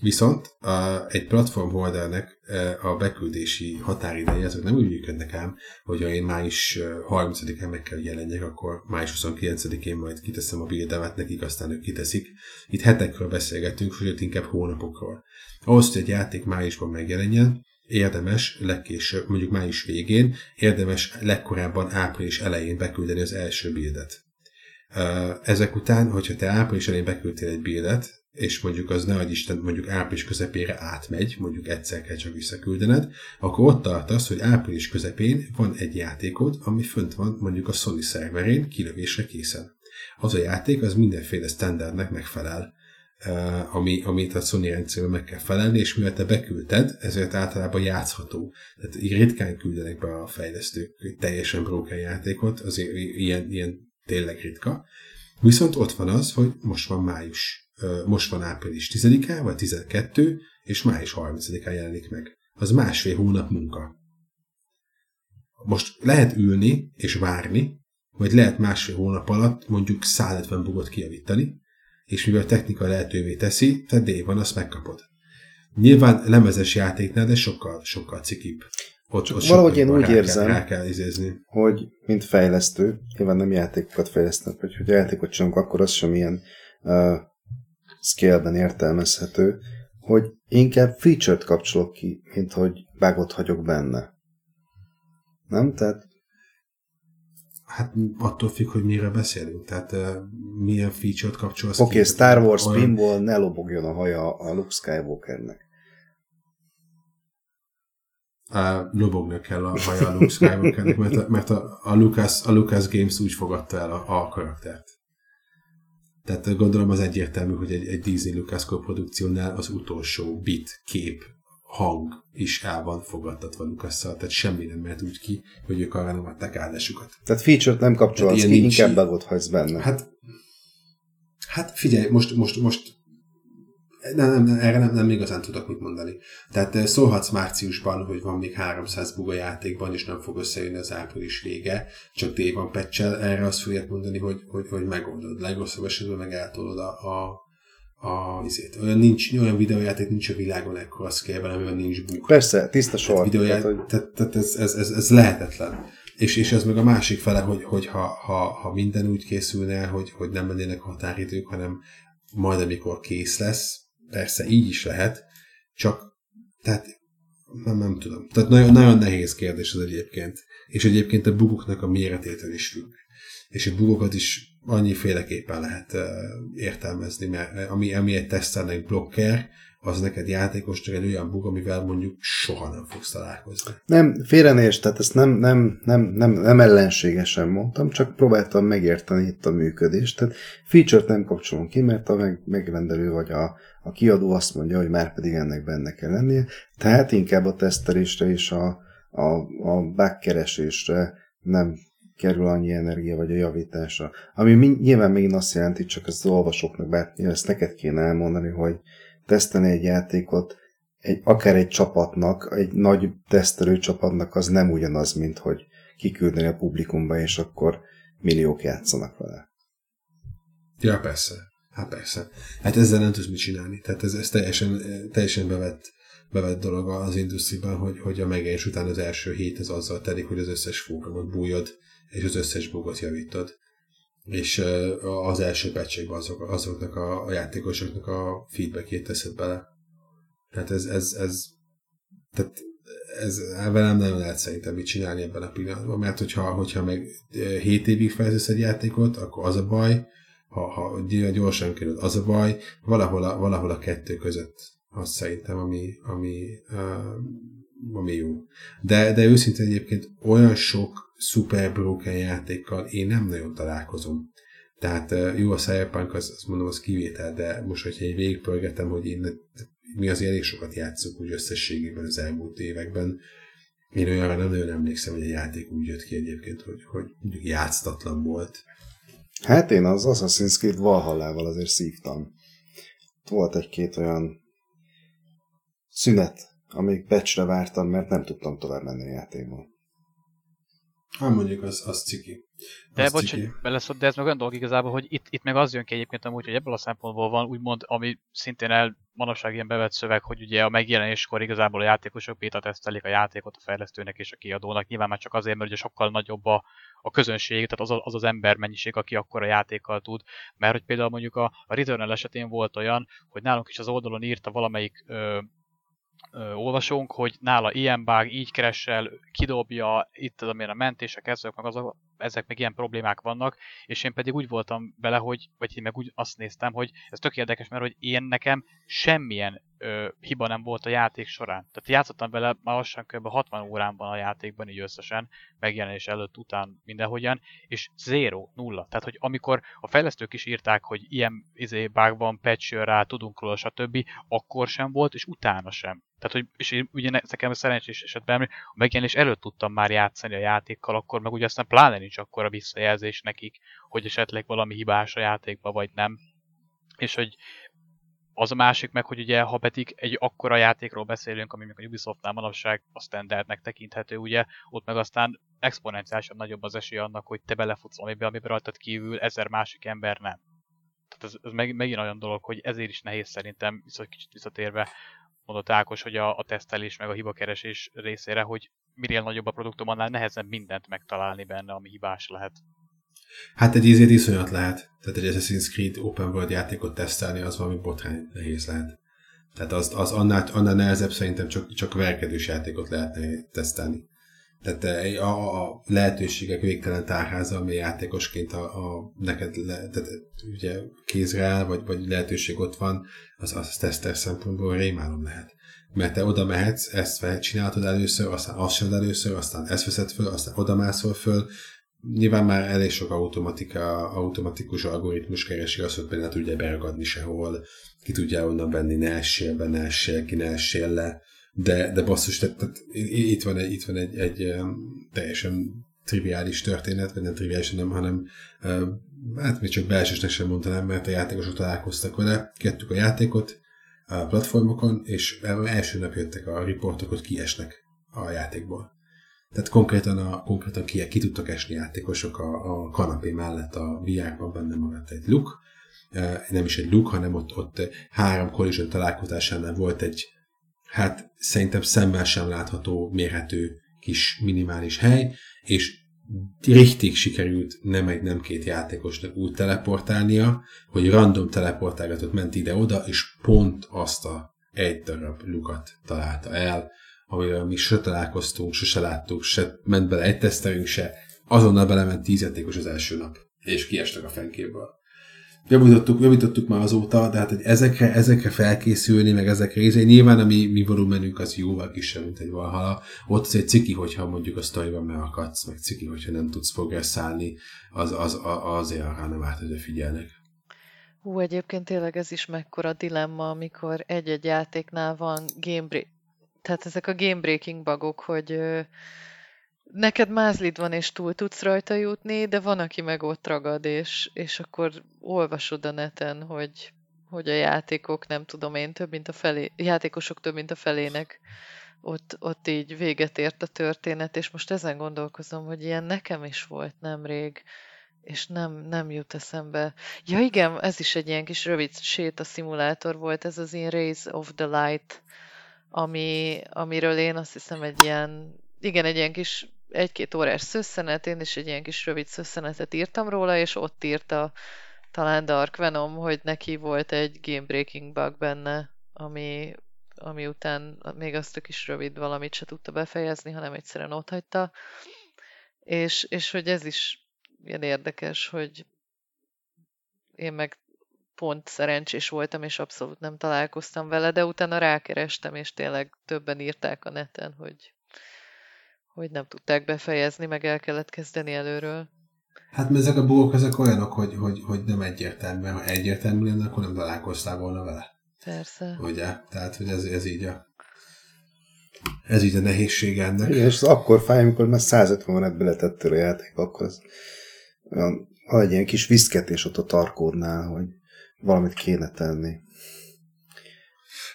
Viszont a, egy platform holdernek e, a beküldési határideje, azok nem úgy működnek ám, hogy ha én május 30-án meg kell jelenjek, akkor május 29-én majd kiteszem a bildemet nekik, aztán ők kiteszik. Itt hetekről beszélgetünk, sőt inkább hónapokról. Ahhoz, hogy egy játék májusban megjelenjen, érdemes legkésőbb, mondjuk május végén, érdemes legkorábban április elején beküldeni az első bildet. Ezek után, hogyha te április elején beküldtél egy bildet, és mondjuk az ne Isten mondjuk április közepére átmegy, mondjuk egyszer kell csak visszaküldened, akkor ott tartasz, hogy április közepén van egy játékod, ami fönt van mondjuk a Sony szerverén kilövésre készen. Az a játék az mindenféle standardnek megfelel, ami, amit a Sony rendszerben meg kell felelni, és mivel te beküldted, ezért általában játszható. Tehát így ritkán küldenek be a fejlesztők teljesen broken játékot, azért ilyen, ilyen tényleg ritka. Viszont ott van az, hogy most van május most van április 10-e, vagy 12, és május 30-án jelenik meg. Az másfél hónap munka. Most lehet ülni és várni, vagy lehet másfél hónap alatt mondjuk 150 bugot kijavítani, és mivel a technika lehetővé teszi, te D van, azt megkapod. Nyilván lemezes játéknál, de sokkal, sokkal cikibb. Ott, ott valahogy én úgy érzem, rá kell izézni. hogy mint fejlesztő, nyilván nem játékokat fejlesztnek, vagy hogy játékot csinálunk, akkor az sem ilyen uh, scale-ben értelmezhető, hogy inkább feature-t kapcsolok ki, mint hogy bugot hagyok benne. Nem? Tehát Hát attól függ, hogy mire beszélünk. Tehát uh, milyen feature-t kapcsolsz Oké, okay, Star Wars olyan... pinball ne lobogjon a haja a Luke Skywalkernek. Uh, lobognak kell a haja a Luke Skywalkernek, mert, a, mert a, a, Lucas, a Lucas Games úgy fogadta el a, a karaktert. Tehát gondolom az egyértelmű, hogy egy, egy Disney Lucas produkciónál az utolsó bit, kép, hang is el van fogadtatva lucas tehát semmi nem mehet úgy ki, hogy ők arra nem adták áldásukat. Tehát feature-t nem kapcsolsz ki, nincs inkább bugot hagysz benne. Hát, hát figyelj, most, most, most nem, nem, nem, erre nem, nem igazán tudok mit mondani. Tehát eh, szólhatsz márciusban, hogy van még 300 buga játékban, és nem fog összejönni az április vége, csak D van pecsel, erre azt fogják mondani, hogy, hogy, hogy megoldod. Legrosszabb esetben meg eltolod a, a, a izét. Olyan, nincs, olyan videójáték nincs a világon ekkor az kell, amiben nincs bug. Persze, tiszta sor. Tehát, videóját, tehát, hogy... tehát, tehát ez, ez, ez, ez, lehetetlen. És, és ez meg a másik fele, hogy, hogy ha, ha, ha minden úgy készülne, hogy, hogy nem mennének határidők, hanem majd amikor kész lesz, Persze, így is lehet, csak tehát nem, nem tudom. Tehát nagyon, nagyon nehéz kérdés az egyébként. És egyébként a bugoknak a méretétől is függ. És a bugokat is annyiféleképpen lehet uh, értelmezni, mert ami, ami egy tesztelnek blokker, az neked játékosnak egy olyan bug, amivel mondjuk soha nem fogsz találkozni. Nem, félrenés, tehát ezt nem, nem, nem, nem, nem ellenségesen mondtam, csak próbáltam megérteni itt a működést. Tehát feature-t nem kapcsolunk ki, mert a meg, megrendelő vagy a, a kiadó azt mondja, hogy már pedig ennek benne kell lennie, tehát inkább a tesztelésre és a, a, a bug keresésre nem kerül annyi energia, vagy a javításra. Ami nyilván még azt jelenti, csak az olvasóknak, bár ezt neked kéne elmondani, hogy tesztelni egy játékot, egy, akár egy csapatnak, egy nagy tesztelő csapatnak az nem ugyanaz, mint hogy kiküldeni a publikumba, és akkor milliók játszanak vele. Ja, persze. Hát persze. Hát ezzel nem tudsz mit csinálni. Tehát ez, ez teljesen, teljesen bevett, bevett dolog az industriban, hogy, hogy a megjelenés után az első hét az azzal telik, hogy az összes fókamot bújod, és az összes bugot javítod és az első pecsékben azok, azoknak a, a játékosoknak a feedbackét teszed bele. Tehát ez, ez, ez tehát ez velem nagyon lehet szerintem mit csinálni ebben a pillanatban, mert hogyha, hogyha meg 7 évig fejlesztesz egy játékot, akkor az a baj, ha, ha gyorsan kerül, az a baj, valahol a, valahol a kettő között az szerintem, ami, ami, ami jó. De, de őszintén egyébként olyan sok szuper broken játékkal én nem nagyon találkozom. Tehát jó, a Cyberpunk, az, azt mondom, az kivétel, de most, hogyha egy végigpörgetem, hogy én, mi azért elég sokat játszunk úgy összességében az elmúlt években, én olyanra nem nagyon emlékszem, hogy a játék úgy jött ki egyébként, hogy, hogy játsztatlan volt. Hát én az Assassin's Creed Valhallával azért szívtam. Volt egy-két olyan szünet, amíg pecsre vártam, mert nem tudtam tovább menni a játékban. Hát mondjuk az, az ciki. De bocs, hogy beleszólt, de ez meg olyan dolog igazából, hogy itt, itt meg az jön ki egyébként amúgy, hogy ebből a szempontból van úgymond, ami szintén el manapság ilyen bevett szöveg, hogy ugye a megjelenéskor igazából a játékosok beta tesztelik a játékot a fejlesztőnek és a kiadónak, nyilván már csak azért, mert ugye sokkal nagyobb a, a közönség, tehát az, az az ember mennyiség, aki akkor a játékkal tud, mert hogy például mondjuk a, a Returnal esetén volt olyan, hogy nálunk is az oldalon írta valamelyik ö, ö, olvasónk, hogy nála ilyen bug, így keresel, kidobja, itt az, amilyen a mentések, ezek meg azok, ezek meg ilyen problémák vannak, és én pedig úgy voltam vele, hogy, vagy én meg úgy azt néztem, hogy ez tök érdekes, mert hogy én nekem semmilyen ö, hiba nem volt a játék során. Tehát játszottam vele már lassan kb. 60 órán van a játékban, így összesen, megjelenés előtt, után mindenhogyan, és zero, nulla. Tehát, hogy amikor a fejlesztők is írták, hogy ilyen izé, bug van, patch rá, tudunk róla, stb., akkor sem volt, és utána sem. Tehát, hogy, és én ugye nekem szerencsés esetben, a megjelenés előtt tudtam már játszani a játékkal, akkor meg ugye aztán pláne nincs akkor a visszajelzés nekik, hogy esetleg valami hibás a játékba, vagy nem. És hogy az a másik meg, hogy ugye, ha pedig egy akkora játékról beszélünk, ami a Ubisoftnál manapság a standardnek tekinthető, ugye, ott meg aztán exponenciálisan nagyobb az esély annak, hogy te belefutsz valamibe, amiben rajtad kívül ezer másik ember nem. Tehát ez, ez meg, megint olyan dolog, hogy ezért is nehéz szerintem, viszont kicsit visszatérve mondott Ákos, hogy a, a tesztelés meg a hibakeresés részére, hogy minél nagyobb a produktum, annál nehezebb mindent megtalálni benne, ami hibás lehet. Hát egy ízét iszonyat lehet. Tehát egy Assassin's Creed Open World játékot tesztelni, az valami botrány nehéz lehet. Tehát az, az annál, annál nehezebb szerintem csak, csak verkedős játékot lehetne tesztelni. Tehát a, a, a lehetőségek végtelen tárháza, ami játékosként a, a neked le, tehát ugye kézre áll, vagy, vagy lehetőség ott van, az, az teszter szempontból rémálom lehet. Mert te oda mehetsz, ezt csináltad először, aztán azt sem először, aztán ezt veszed föl, aztán oda mászol föl, nyilván már elég sok automatika, automatikus algoritmus keresi azt, hogy például tudja beragadni sehol, ki tudja onnan venni, ne essél be, ne essél ki, ne essél le, de, de basszus, tehát, tehát itt van egy, itt van egy, egy teljesen triviális történet, vagy nem triviális, nem, hanem hát még csak belsősnek sem mondanám, mert a játékosok találkoztak vele, kettük a játékot a platformokon, és első nap jöttek a riportok, hogy kiesnek a játékból. Tehát konkrétan, a, konkrétan ki, ki tudtak esni játékosok a, a kanapé mellett a VR-ban benne maradt egy luk, nem is egy luk, hanem ott, ott három collision találkozásánál volt egy, hát szerintem szemmel sem látható, mérhető kis minimális hely, és richtig sikerült nem egy, nem két játékosnak úgy teleportálnia, hogy random teleportálgatott ment ide-oda, és pont azt a egy darab lukat találta el, amivel mi se találkoztunk, sose láttuk, se ment bele egy tesztelünk se, azonnal belement tíz játékos az első nap, és kiestek a fenkéből. Javítottuk, javítottuk már azóta, de hát hogy ezekre, ezekre felkészülni, meg ezekre izé, nyilván a mi, mi volumenünk az jóval kisebb, mint egy valhala. Ott azért ciki, hogyha mondjuk a sztoriban megakadsz, meg ciki, hogyha nem tudsz progresszálni, az, az, az azért arra nem árt, hogy figyelnek. Hú, egyébként tényleg ez is mekkora dilemma, amikor egy-egy játéknál van game break, tehát ezek a game breaking bugok, hogy neked mázlid van, és túl tudsz rajta jutni, de van, aki meg ott ragad, és, és akkor olvasod a neten, hogy, hogy a játékok, nem tudom én, több mint a felé, játékosok több mint a felének ott, ott így véget ért a történet, és most ezen gondolkozom, hogy ilyen nekem is volt nemrég, és nem, nem jut eszembe. Ja igen, ez is egy ilyen kis rövid séta szimulátor volt, ez az ilyen Race of the Light ami, amiről én azt hiszem egy ilyen, igen, egy ilyen kis egy-két órás szösszenet, én is egy ilyen kis rövid szösszenetet írtam róla, és ott írta talán Dark Venom, hogy neki volt egy game breaking bug benne, ami, ami után még azt a kis rövid valamit se tudta befejezni, hanem egyszerűen ott hagyta. És, és hogy ez is ilyen érdekes, hogy én meg pont szerencsés voltam, és abszolút nem találkoztam vele, de utána rákerestem, és tényleg többen írták a neten, hogy, hogy nem tudták befejezni, meg el kellett kezdeni előről. Hát mert ezek a bugok ezek olyanok, hogy, hogy, hogy nem egyértelmű, ha egyértelmű lenne, akkor nem találkoztál volna vele. Persze. Ugye? Tehát, hogy ez, ez így a ez így a nehézség ennek. Igen, és az akkor fáj, amikor már 150 órát beletettél a játék, akkor az olyan, ha egy ilyen kis viszketés ott a tarkódnál, hogy valamit kéne tenni.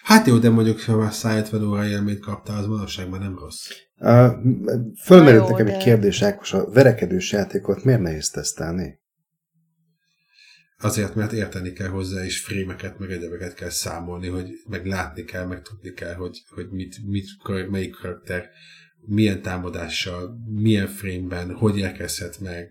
Hát jó, de mondjuk, ha már 150 óra élményt kaptál, az manapságban nem rossz. Uh, fölmerült nekem de... egy kérdés, Ákos, a verekedős játékot miért nehéz tesztelni? Azért, mert érteni kell hozzá, és frémeket, meg egyebeket kell számolni, hogy meg látni kell, meg tudni kell, hogy, hogy mit, mit, melyik karakter milyen támadással, milyen frame-ben, hogy érkezhet meg,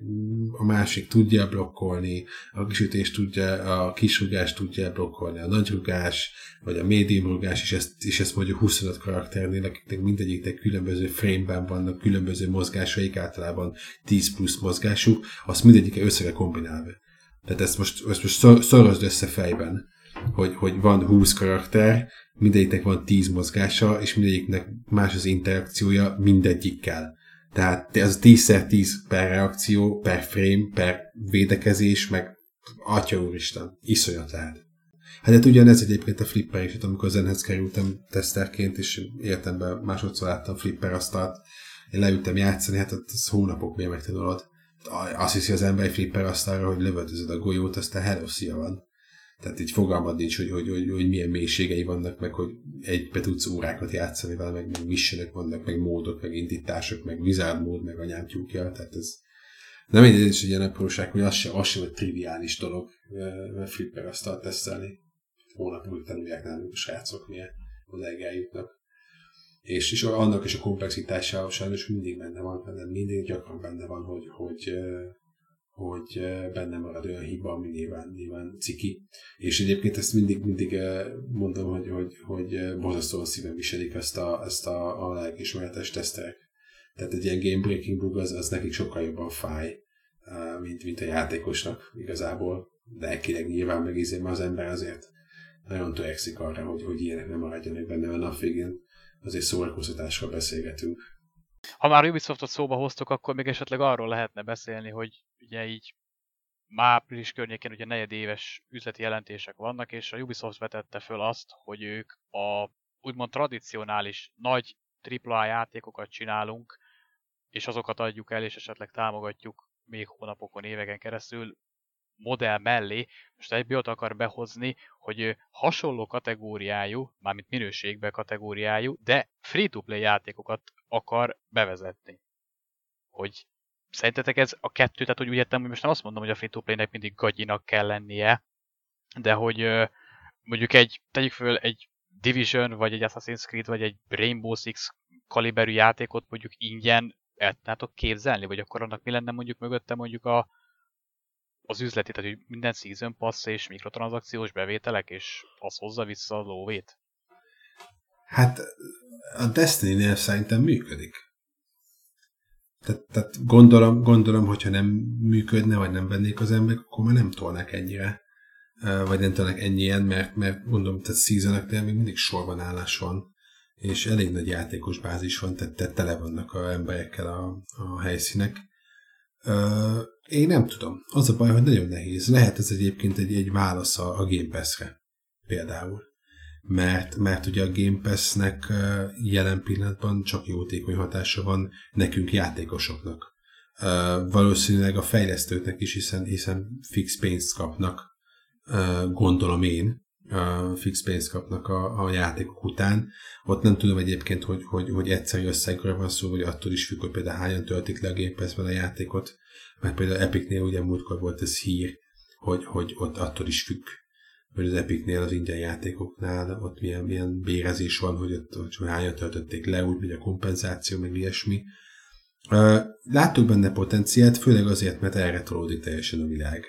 a másik tudja blokkolni, a kisütés tudja, a kisrugás tudja blokkolni, a nagyrugás, vagy a médium rugás, és ezt, és ezt mondjuk 25 karakternél, akiknek mindegyiknek különböző frame-ben vannak, különböző mozgásaik, általában 10 plusz mozgásuk, azt mindegyike össze kombinálva. Tehát ezt most, ezt most szorozd össze fejben, hogy, hogy van 20 karakter, mindegyiknek van 10 mozgása, és mindegyiknek más az interakciója mindegyikkel. Tehát ez 10x10 per reakció, per frame, per védekezés, meg atya úristen, iszonyat lehet. Hát, hát ugyanez egyébként a flipper is, amikor zenhez kerültem teszterként, és értemben másodszor láttam flipper asztalt, én leültem játszani, hát az hónapok miért megtanulod. Azt hiszi az ember egy flipper asztalra, hogy lövöldözöd a golyót, aztán hello, szia van. Tehát így fogalmad nincs, hogy, hogy, hogy, hogy milyen mélységei vannak, meg hogy egybe tudsz órákat játszani vele, meg, meg missionek vannak, meg módok, meg indítások, meg wizard mód, meg anyám tyúkja, tehát ez nem egy is egy ilyen apróság, hogy az sem, az sem egy triviális dolog, mert flipper asztalt tesztelni. Hónap múlva tanulják nálunk a srácok, milyen odáig eljutnak. És, és annak is a komplexitása sajnos mindig benne van, benne mindig gyakran benne van, hogy, hogy hogy benne marad olyan hiba, ami nyilván, nyilván ciki. És egyébként ezt mindig, mindig mondom, hogy, hogy, hogy borzasztóan szívem viselik ezt a, ezt a, a lelkismeretes teszterek. Tehát egy ilyen game breaking bug az, az nekik sokkal jobban fáj, mint, mint a játékosnak igazából. De elkileg nyilván megízém az ember azért nagyon törekszik arra, hogy, hogy ilyenek nem maradjanak benne a nap végén. Azért szórakoztatásról beszélgetünk. Ha már Ubisoftot szóba hoztok, akkor még esetleg arról lehetne beszélni, hogy ugye így már április környékén ugye negyedéves üzleti jelentések vannak, és a Ubisoft vetette föl azt, hogy ők a úgymond tradicionális nagy AAA játékokat csinálunk, és azokat adjuk el, és esetleg támogatjuk még hónapokon, éveken keresztül modell mellé, most egyből akar behozni, hogy hasonló kategóriájú, mármint minőségbe kategóriájú, de free-to-play játékokat akar bevezetni. Hogy szerintetek ez a kettő, tehát hogy úgy értem, hogy most nem azt mondom, hogy a free-to-play-nek mindig gagyinak kell lennie, de hogy mondjuk egy, tegyük föl egy Division, vagy egy Assassin's Creed, vagy egy Rainbow Six kaliberű játékot mondjuk ingyen el tudnátok képzelni, vagy akkor annak mi lenne mondjuk mögötte mondjuk a, az üzleti, tehát hogy minden season pass és mikrotranszakciós bevételek, és az hozza vissza a lóvét? Hát a Destiny-nél szerintem működik. Tehát, tehát gondolom, gondolom, hogyha nem működne, vagy nem vennék az emberek, akkor már nem tolnak ennyire. Vagy nem tolnak ennyien, mert, mert mondom, tehát seasonoknél még mindig sorban állás van, és elég nagy játékos bázis van, tehát, tehát tele vannak a emberekkel a, a helyszínek. Én nem tudom. Az a baj, hogy nagyon nehéz. Lehet ez egyébként egy, egy válasz a, a Game Pass-re például. Mert, mert ugye a Game Pass-nek jelen pillanatban csak jótékony hatása van nekünk játékosoknak. Valószínűleg a fejlesztőknek is, hiszen, hiszen fix pénzt kapnak, gondolom én, fix pénzt kapnak a, a játékok után. Ott nem tudom egyébként, hogy, hogy, hogy egyszerű összegről van szó, vagy attól is függ, hogy például hányan töltik le a Game Pass-ben a játékot. Mert például Epicnél ugye múltkor volt ez hír, hogy, hogy ott attól is függ, hogy az Epicnél az ingyen játékoknál ott milyen, milyen bérezés van, hogy ott hogy hányan töltötték le, úgy megy a kompenzáció, meg ilyesmi. Láttuk benne potenciált, főleg azért, mert erre tolódik teljesen a világ.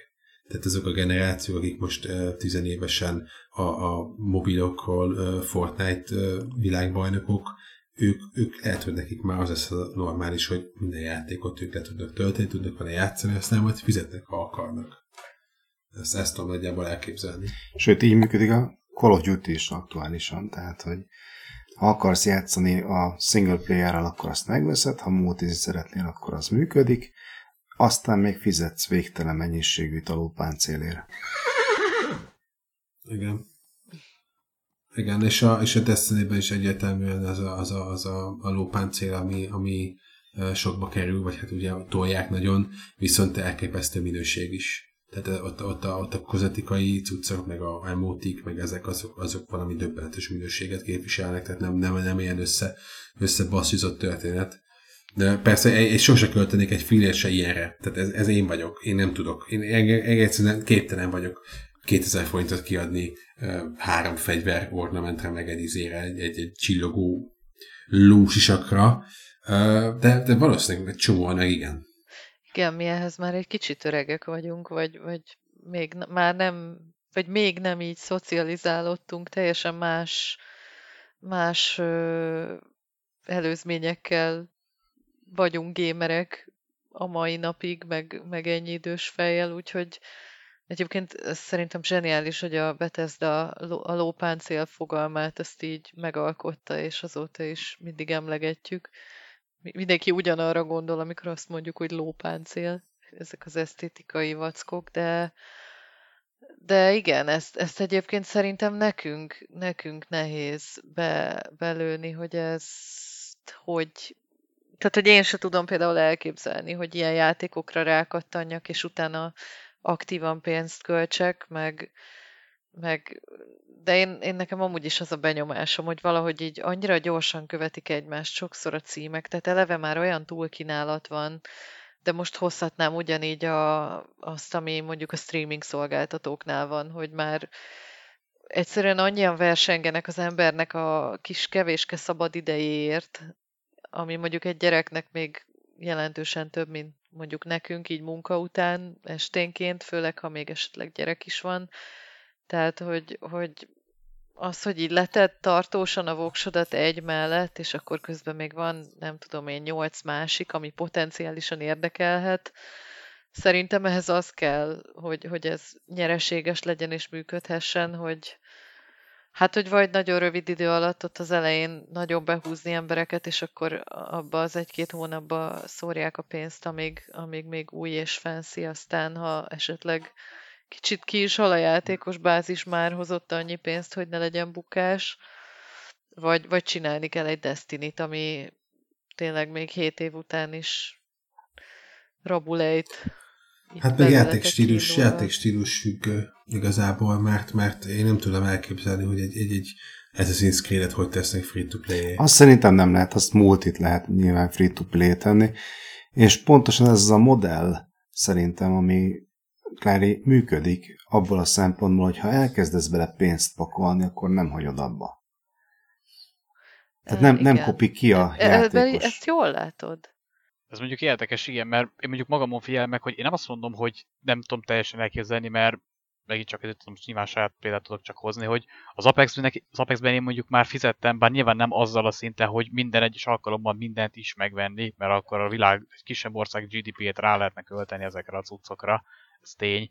Tehát azok a generációk, akik most tizenévesen a, a mobilokról Fortnite világbajnokok, ők, ők lehet, hogy nekik már az lesz a normális, hogy minden játékot ők le tudnak tölteni, tudnak vele játszani, aztán majd fizetnek, ha akarnak. Ezt, ezt tudom nagyjából elképzelni. Sőt, így működik a Call of Duty is aktuálisan, tehát, hogy ha akarsz játszani a single player-rel, akkor azt megveszed, ha multizni szeretnél, akkor az működik, aztán még fizetsz végtelen mennyiségű talópáncélére. Igen. Igen, és a, és a destiny is egyértelműen az a, az a, az a, a lópáncél, ami, ami sokba kerül, vagy hát ugye tolják nagyon, viszont elképesztő minőség is. Tehát ott, ott, a, ott a kozmetikai cuccok, meg a emotik, meg ezek azok, azok valami döbbenetes minőséget képviselnek, tehát nem, nem, nem ilyen össze, összebasszizott történet. De persze, és sose költenék egy fillért se ilyenre. Tehát ez, ez én vagyok, én nem tudok. Én egyszerűen képtelen vagyok 2000 forintot kiadni három fegyver ornamentre, meg egy izére, egy, egy, egy csillogó lósisakra, De, de valószínűleg egy csomóan meg igen. Igen, mi ehhez már egy kicsit öregek vagyunk, vagy, vagy még már nem, vagy még nem így szocializálódtunk, teljesen más, más ö, előzményekkel vagyunk gémerek a mai napig, meg, meg ennyi idős fejjel, úgyhogy egyébként szerintem zseniális, hogy a Bethesda a lópáncél fogalmát ezt így megalkotta, és azóta is mindig emlegetjük. Mindenki ugyanarra gondol, amikor azt mondjuk, hogy lópáncél, ezek az esztétikai vackok, de, de igen, ezt, ezt egyébként szerintem nekünk, nekünk nehéz be, belőni, hogy ezt hogy tehát, hogy én se tudom például elképzelni, hogy ilyen játékokra rákattanjak, és utána aktívan pénzt költsek, meg, meg de én, én nekem amúgy is az a benyomásom, hogy valahogy így annyira gyorsan követik egymást sokszor a címek, tehát eleve már olyan túlkínálat van, de most hozhatnám ugyanígy a, azt, ami mondjuk a streaming szolgáltatóknál van, hogy már egyszerűen annyian versengenek az embernek a kis kevéske szabad idejéért, ami mondjuk egy gyereknek még jelentősen több, mint mondjuk nekünk így munka után esténként, főleg ha még esetleg gyerek is van. Tehát, hogy, hogy az, hogy így letett tartósan a voksodat egy mellett, és akkor közben még van, nem tudom én, nyolc másik, ami potenciálisan érdekelhet, szerintem ehhez az kell, hogy, hogy ez nyereséges legyen és működhessen, hogy, Hát, hogy vagy nagyon rövid idő alatt ott az elején nagyon behúzni embereket, és akkor abba az egy-két hónapba szórják a pénzt, amíg, amíg még új és fancy, aztán ha esetleg kicsit ki is hal a játékos bázis már hozott annyi pénzt, hogy ne legyen bukás, vagy, vagy csinálni kell egy Destiny-t, ami tényleg még 7 év után is rabulejt Hát meg játékstílus, játékstílus függő igazából, mert, mert én nem tudom elképzelni, hogy egy, egy, egy Assassin's Creed-et hogy tesznek free-to-play. Azt szerintem nem lehet, azt multit lehet nyilván free-to-play tenni, és pontosan ez az a modell szerintem, ami Clary működik abból a szempontból, hogy ha elkezdesz bele pénzt pakolni, akkor nem hagyod abba. Tehát nem, nem kopik ki a játékos. Ezt jól látod. Ez mondjuk érdekes, igen, mert én mondjuk magamon figyelem meg, hogy én nem azt mondom, hogy nem tudom teljesen elképzelni, mert megint csak tudom, nyilván saját példát tudok csak hozni, hogy az Apexben, az Apexben én mondjuk már fizettem, bár nyilván nem azzal a szinten, hogy minden egyes alkalommal mindent is megvenni, mert akkor a világ egy kisebb ország GDP-et rá lehetne költeni ezekre a cuccokra, ez tény.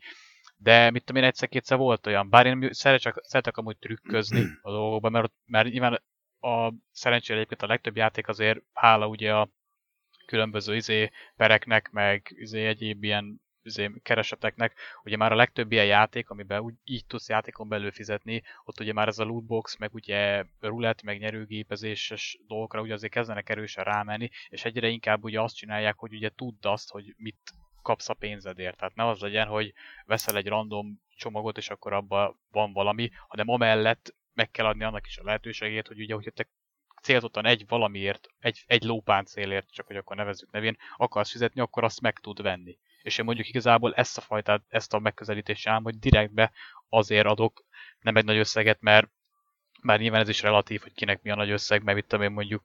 De mit tudom én, egyszer-kétszer volt olyan, bár én szeretek, szeretek amúgy trükközni a dolgokban, mert, mert nyilván a szerencsére egyébként a legtöbb játék azért hála ugye a különböző izé pereknek, meg izé egyéb ilyen izé kereseteknek, ugye már a legtöbb ilyen játék, amiben úgy, így tudsz játékon belül fizetni, ott ugye már ez a lootbox, meg ugye roulette, meg nyerőgépezéses dolgokra ugye azért kezdenek erősen rámenni, és egyre inkább ugye azt csinálják, hogy ugye tudd azt, hogy mit kapsz a pénzedért. Tehát ne az legyen, hogy veszel egy random csomagot, és akkor abban van valami, hanem amellett meg kell adni annak is a lehetőségét, hogy ugye, hogyha te célzottan egy valamiért, egy, egy lópáncélért, csak hogy akkor nevezzük nevén, akarsz fizetni, akkor azt meg tud venni. És én mondjuk igazából ezt a fajtát, ezt a megközelítést ám, hogy direktbe azért adok nem egy nagy összeget, mert már nyilván ez is relatív, hogy kinek mi a nagy összeg, mert itt én mondjuk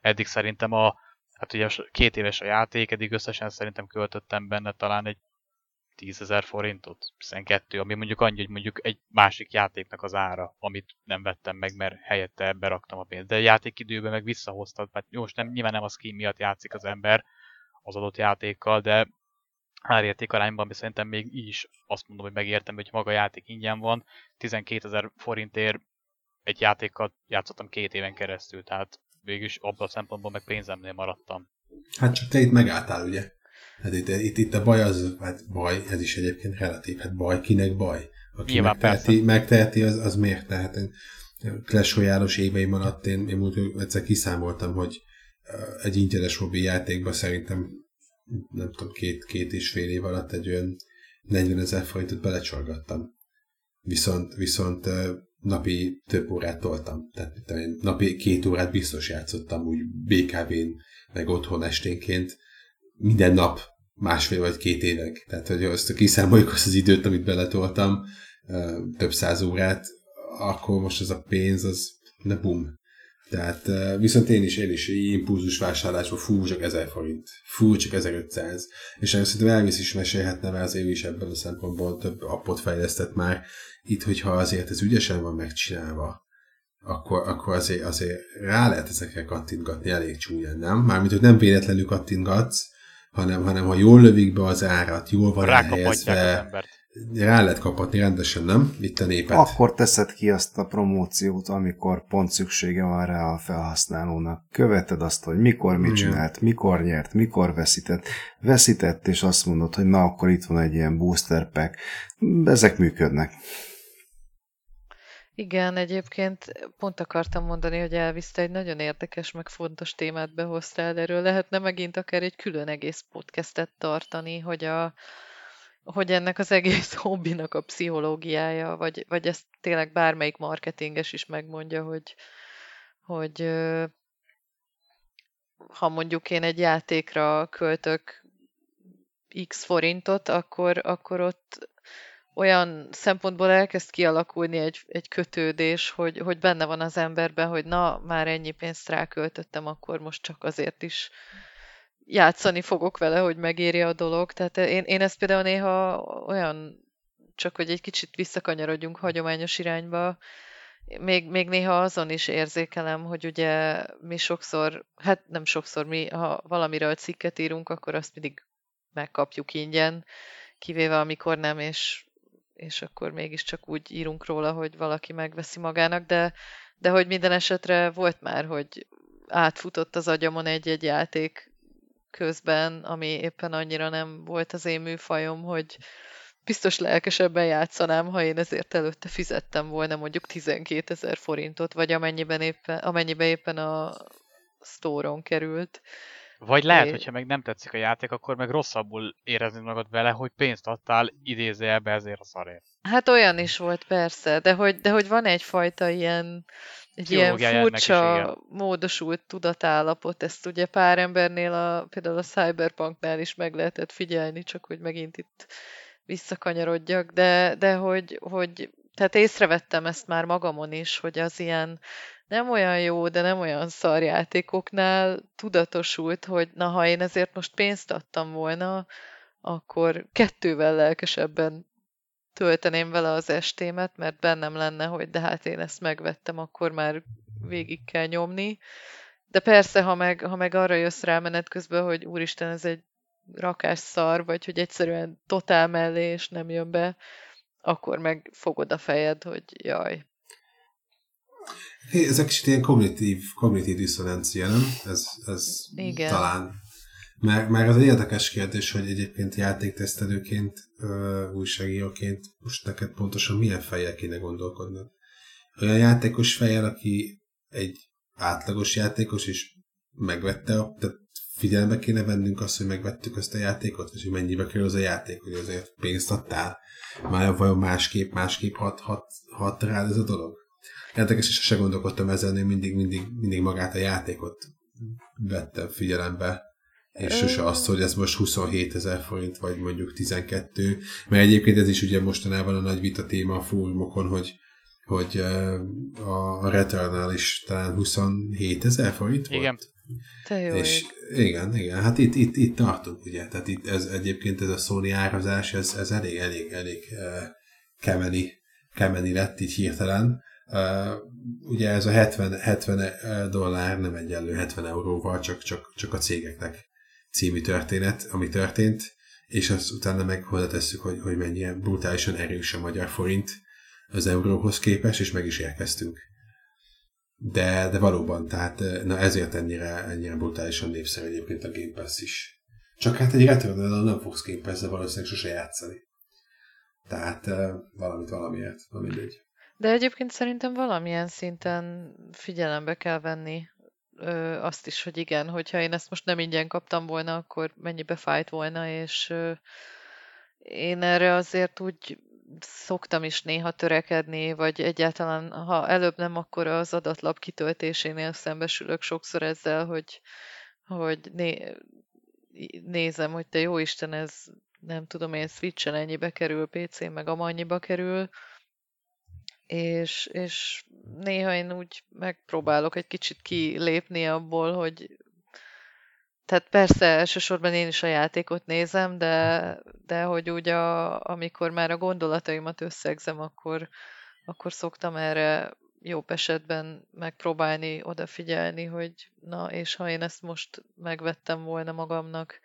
eddig szerintem a, hát ugye két éves a játék, eddig összesen szerintem költöttem benne talán egy 10 ezer forintot, 12, ami mondjuk annyi, hogy mondjuk egy másik játéknak az ára, amit nem vettem meg, mert helyette beraktam a pénzt. De a játékidőben meg visszahoztad, mert most nem, nyilván nem a skin miatt játszik az ember az adott játékkal, de árérték arányban szerintem még így is azt mondom, hogy megértem, hogy maga a játék ingyen van, 12 ezer forintért egy játékkal játszottam két éven keresztül, tehát végülis abban a szempontból meg pénzemnél maradtam. Hát csak te itt megálltál, ugye? Hát itt, itt, itt a baj az, hát baj, ez is egyébként relatív, hát baj, kinek baj? Aki Nyilván, megteheti, megteheti, az, az miért? Tehát Clash royale éveim alatt én, én múltkor egyszer kiszámoltam, hogy egy ingyenes mobil játékban szerintem nem tudom, két, két és fél év alatt egy olyan 40 ezer forintot belecsorgattam. Viszont, viszont napi több órát toltam. Tehát napi két órát biztos játszottam úgy BKV-n, meg otthon esténként minden nap másfél vagy két évek. Tehát, hogy azt kiszámoljuk azt az időt, amit beletoltam, több száz órát, akkor most az a pénz, az ne bum. Tehát viszont én is, én is impulzus vásárlásban fú, csak 1000 forint, fú, csak 1500. És szerintem Elvis is mesélhetne, mert az ő is ebben a szempontból több appot fejlesztett már. Itt, hogyha azért ez ügyesen van megcsinálva, akkor, akkor azért, azért rá lehet ezekre kattintgatni elég csúnyán, nem? Mármint, hogy nem véletlenül kattintgatsz, hanem, hanem ha jól lövik be az árat, jól van elhelyezve, rá lehet kapatni rendesen, nem? Itt a népet. Akkor teszed ki azt a promóciót, amikor pont szüksége van rá a felhasználónak. Követed azt, hogy mikor mit Igen. csinált, mikor nyert, mikor veszített. Veszített, és azt mondod, hogy na, akkor itt van egy ilyen booster pack. Ezek működnek. Igen, egyébként pont akartam mondani, hogy elviszte egy nagyon érdekes, meg fontos témát behoztál. Erről lehetne megint akár egy külön egész podcastet tartani, hogy, a, hogy ennek az egész hobbinak a pszichológiája, vagy, vagy ezt tényleg bármelyik marketinges is megmondja, hogy, hogy ha mondjuk én egy játékra költök x forintot, akkor, akkor ott olyan szempontból elkezd kialakulni egy, egy kötődés, hogy, hogy benne van az emberben, hogy na, már ennyi pénzt ráköltöttem, akkor most csak azért is játszani fogok vele, hogy megéri a dolog. Tehát én, én ezt például néha olyan, csak hogy egy kicsit visszakanyarodjunk hagyományos irányba, még, még néha azon is érzékelem, hogy ugye mi sokszor, hát nem sokszor, mi ha valamiről cikket írunk, akkor azt mindig megkapjuk ingyen, kivéve amikor nem, és és akkor mégiscsak úgy írunk róla, hogy valaki megveszi magának, de, de hogy minden esetre volt már, hogy átfutott az agyamon egy-egy játék közben, ami éppen annyira nem volt az én műfajom, hogy biztos lelkesebben játszanám, ha én ezért előtte fizettem volna mondjuk 12 ezer forintot, vagy amennyiben éppen, amennyiben éppen a sztóron került. Vagy lehet, É. hogyha meg nem tetszik a játék, akkor meg rosszabbul érezni magad vele, hogy pénzt adtál idézőjelbe ezért a szarért. Hát olyan is volt persze, de hogy, de hogy van egyfajta ilyen, egy ilyen furcsa, módosult tudatállapot. Ezt ugye pár embernél, a, például a Cyberpunknál is meg lehetett figyelni, csak hogy megint itt visszakanyarodjak, de, de hogy, hogy tehát észrevettem ezt már magamon is, hogy az ilyen nem olyan jó, de nem olyan szar játékoknál tudatosult, hogy na, ha én ezért most pénzt adtam volna, akkor kettővel lelkesebben tölteném vele az estémet, mert bennem lenne, hogy de hát én ezt megvettem, akkor már végig kell nyomni. De persze, ha meg, ha meg arra jössz rá menet közben, hogy úristen, ez egy rakás szar, vagy hogy egyszerűen totál mellé, és nem jön be, akkor meg fogod a fejed, hogy jaj. Hé, Ezek kicsit ilyen kognitív, kognitív diszonancia, nem? Ez, ez Igen. talán. Mert, mert az egy érdekes kérdés, hogy egyébként játéktesztelőként, újságíróként most neked pontosan milyen fejjel kéne gondolkodnod. Olyan játékos fejjel, aki egy átlagos játékos, és megvette, a- tehát figyelembe kéne vennünk azt, hogy megvettük azt a játékot, és hogy mennyibe kerül az a játék, hogy azért pénzt adtál. Már vajon másképp, másképp hat, hat, hat rád ez a dolog? Érdekes, és se gondolkodtam ezen, én mindig, mindig, mindig magát a játékot vettem figyelembe, és sose azt, hogy ez most 27 ezer forint, vagy mondjuk 12, mert egyébként ez is ugye mostanában a nagy vita téma a fórumokon, hogy, hogy a Returnal is talán 27 ezer forint volt. Igen. Te jó És ég. igen, igen, hát itt, itt, itt tartunk, ugye, tehát itt ez egyébként ez a Sony árazás, ez, ez elég, elég, elég kemeni, kemeni lett így hirtelen. Ugye ez a 70, 70 dollár nem egyenlő 70 euróval, csak, csak, csak a cégeknek című történet, ami történt, és azt utána meg hozzátesszük, hogy, hogy mennyire brutálisan erős a magyar forint az euróhoz képest, és meg is érkeztünk. De, de valóban, tehát na ezért ennyire, ennyire brutálisan népszerű egyébként a Game Pass is. Csak hát egy returnal nem fogsz Game pass valószínűleg sose játszani. Tehát eh, valamit valamiért, na mindegy. De egyébként szerintem valamilyen szinten figyelembe kell venni ö, azt is, hogy igen, hogyha én ezt most nem ingyen kaptam volna, akkor mennyibe fájt volna, és ö, én erre azért úgy szoktam is néha törekedni, vagy egyáltalán, ha előbb nem, akkor az adatlap kitöltésénél szembesülök sokszor ezzel, hogy, hogy né, nézem, hogy te jó Isten, ez nem tudom én, Switchen ennyibe kerül, PC-n meg amannyiba kerül, és, és néha én úgy megpróbálok egy kicsit kilépni abból, hogy tehát persze elsősorban én is a játékot nézem, de, de hogy úgy a, amikor már a gondolataimat összegzem, akkor, akkor szoktam erre jobb esetben megpróbálni odafigyelni, hogy na, és ha én ezt most megvettem volna magamnak,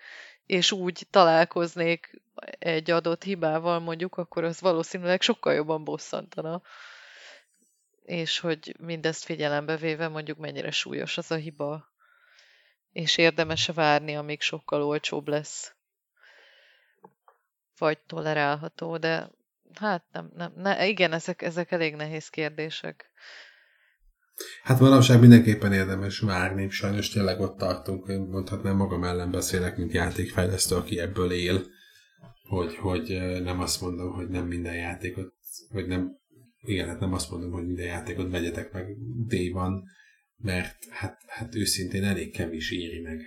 és úgy találkoznék egy adott hibával mondjuk, akkor az valószínűleg sokkal jobban bosszantana. És hogy mindezt figyelembe véve mondjuk mennyire súlyos az a hiba, és érdemes várni, amíg sokkal olcsóbb lesz. Vagy tolerálható, de hát nem, nem, ne, igen, ezek, ezek elég nehéz kérdések. Hát manapság mindenképpen érdemes várni, sajnos tényleg ott tartunk, én mondhatnám magam ellen beszélek, mint játékfejlesztő, aki ebből él, hogy, hogy nem azt mondom, hogy nem minden játékot, vagy nem, igen, hát nem azt mondom, hogy minden játékot vegyetek meg day van, mert hát, hát őszintén elég kevés éri meg.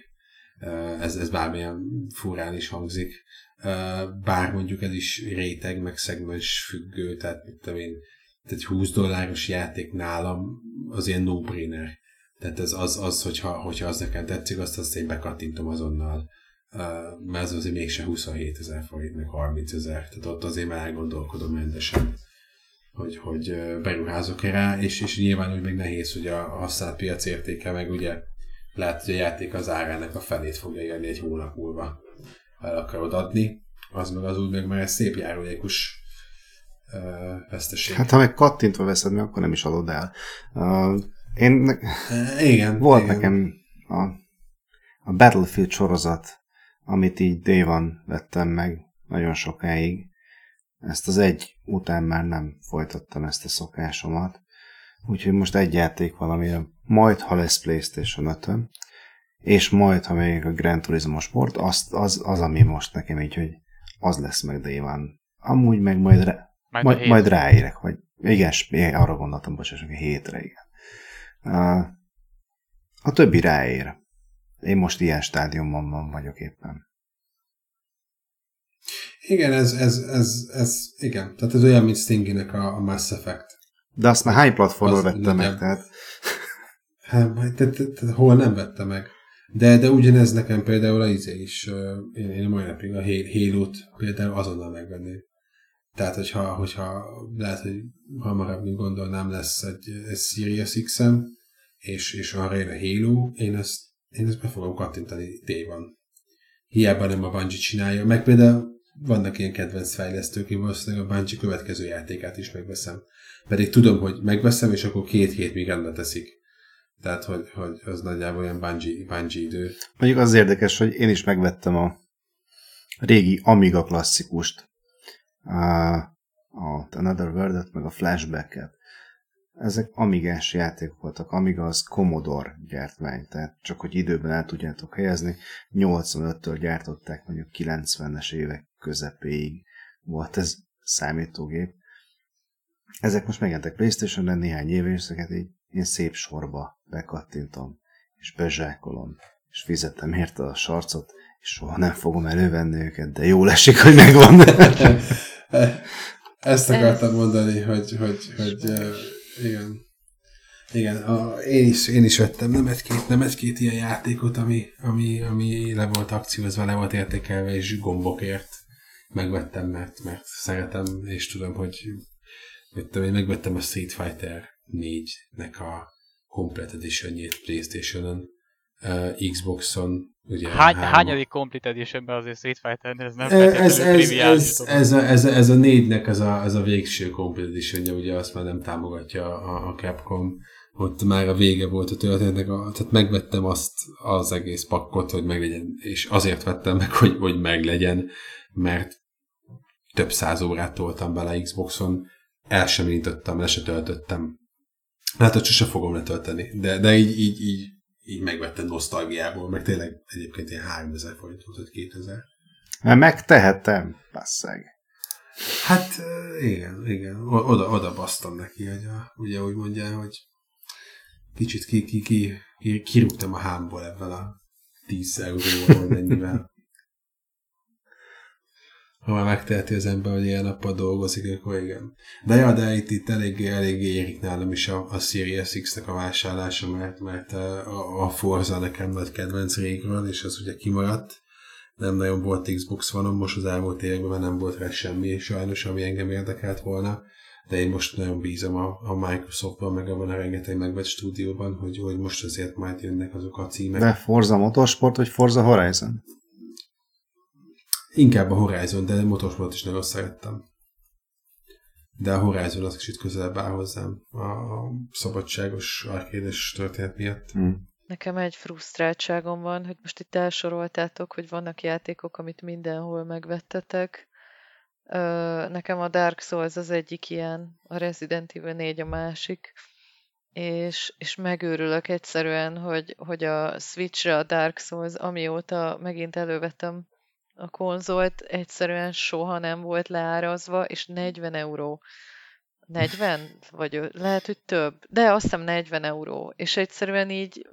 Ez, ez bármilyen furán is hangzik. Bár mondjuk ez is réteg, meg szegmens függő, tehát mit tudom én, tehát 20 dolláros játék nálam az ilyen no-brainer. Tehát ez az, az hogyha, hogyha az nekem tetszik, azt, azt én bekattintom azonnal. Mert az azért mégse 27 ezer forint, meg 30 ezer. Tehát ott azért már elgondolkodom rendesen, hogy, hogy beruházok-e rá, és, és nyilván úgy még nehéz, hogy a használt piac értéke, meg ugye lehet, hogy a játék az árának a felét fogja érni egy hónap múlva, el akarod adni. Az meg az úgy meg már egy szép járulékos veszteség. Hát ha meg kattintva veszed meg, akkor nem is adod el. Uh, én igen, volt igen. nekem a, a Battlefield sorozat, amit így dévan vettem meg nagyon sokáig. Ezt az egy után már nem folytattam ezt a szokásomat. Úgyhogy most egy játék valamire, majd ha lesz Playstation 5 és majd ha még a Grand Turismo Sport, az, az, az, ami most nekem így, hogy az lesz meg dévan. Amúgy meg majd re, majd, majd, majd ráérek, vagy igen, arra gondoltam, bocsánat, a hétre, igen. Uh, a többi ráér. Én most ilyen stádiumban van vagyok éppen. Igen, ez, ez, ez, ez, igen. Tehát ez olyan, mint Stinginek a, a Mass Effect. De azt már hány platformon vette meg, tehát... Hát, te, te, te, hol nem vette meg? De, de ugyanez nekem például a izé is, én, én mai napig a Halo-t például azonnal megvenném. Tehát, hogyha, hogyha lehet, hogy hamarabb, mint gondolnám, lesz egy, egy Sirius x és, és arra jön a Halo, én ezt, én ezt be fogom kattintani tévan. Hiába nem a Bungie csinálja, meg például vannak ilyen kedvenc fejlesztők, én valószínűleg a Bungie következő játékát is megveszem. Pedig tudom, hogy megveszem, és akkor két hét még rendbe teszik. Tehát, hogy, hogy az nagyjából olyan Bungie, Bungie idő. Mondjuk az érdekes, hogy én is megvettem a régi Amiga klasszikust, a, a Another World-et, meg a Flashback-et. Ezek amigás játékok voltak. Amiga az Commodore gyártmány, tehát csak hogy időben el tudjátok helyezni. 85-től gyártották mondjuk 90-es évek közepéig volt ez számítógép. Ezek most megjelentek Playstation-re néhány éve, és ezeket így én szép sorba bekattintom, és bezsákolom, és fizetem érte a sarcot, és soha nem fogom elővenni őket, de jó esik, hogy megvan. Ezt akartam mondani, hogy, hogy, hogy igen. Igen, a, én, is, én is vettem nem egy-két, nem egy-két ilyen játékot, ami, ami, ami le volt akciózva, le volt értékelve, és gombokért megvettem, mert, mert szeretem, és tudom, hogy vettem, én megvettem a Street Fighter 4-nek a Complete Edition-jét Playstation-on, uh, Xbox-on, ugye Hány, hányadik Complete Edition-ben azért Street fighter ez nem ez, ez, ez, ez, ez, a, ez, a, ez a négynek ez a, ez a végső Complete edition ugye azt már nem támogatja a, a Capcom, ott már a vége volt a történetnek, a, tehát megvettem azt az egész pakkot, hogy meglegyen, és azért vettem meg, hogy, hogy meglegyen, mert több száz órát toltam bele Xboxon, el sem indítottam, le se töltöttem. Hát, hogy sose fogom letölteni, de, de így, így, így így megvettem nosztalgiából, meg tényleg egyébként ilyen 3000 forint volt, hogy 2000. Megtehetem, passzeg. Hát igen, igen, oda, oda basztam neki, hogy a, ugye úgy mondja, hogy kicsit ki, ki, ki, ki, kirúgtam a hámból ebben a 10 euróval, mennyivel. Ha már megteheti az ember, hogy ilyen nappal dolgozik, akkor igen. De ja, de itt, itt eléggé, eléggé érik nálam is a, a Series X-nek a vásárlása, mert, mert a, a Forza nekem nagy kedvenc régről, és az ugye kimaradt. Nem nagyon volt Xbox vanom most az elmúlt években, nem volt rá semmi, sajnos, ami engem érdekelt volna. De én most nagyon bízom a, a Microsoftban, meg abban a rengeteg megvett stúdióban, hogy, hogy most azért majd jönnek azok a címek. De Forza Motorsport, vagy Forza Horizon? Inkább a Horizon, de a Motorsport is nagyon szerettem. De a Horizon az kicsit közelebb áll hozzám a szabadságos arkédes történet miatt. Hmm. Nekem egy frusztráltságom van, hogy most itt elsoroltátok, hogy vannak játékok, amit mindenhol megvettetek. Nekem a Dark Souls az egyik ilyen, a Resident Evil 4 a másik, és, és megőrülök egyszerűen, hogy, hogy a Switchre a Dark Souls, amióta megint elővettem a konzolt, egyszerűen soha nem volt leárazva, és 40 euró. 40? Vagy lehet, hogy több. De azt hiszem 40 euró. És egyszerűen így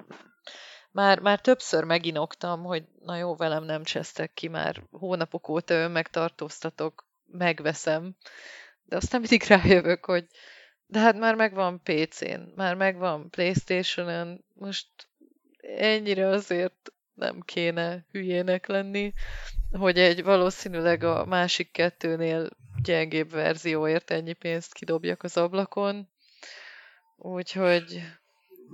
már, már többször meginoktam, hogy na jó, velem nem csesztek ki, már hónapok óta önmegtartóztatok, megveszem. De aztán mindig rájövök, hogy de hát már megvan PC-n, már megvan Playstation-en, most ennyire azért nem kéne hülyének lenni, hogy egy valószínűleg a másik kettőnél gyengébb verzióért ennyi pénzt kidobjak az ablakon. Úgyhogy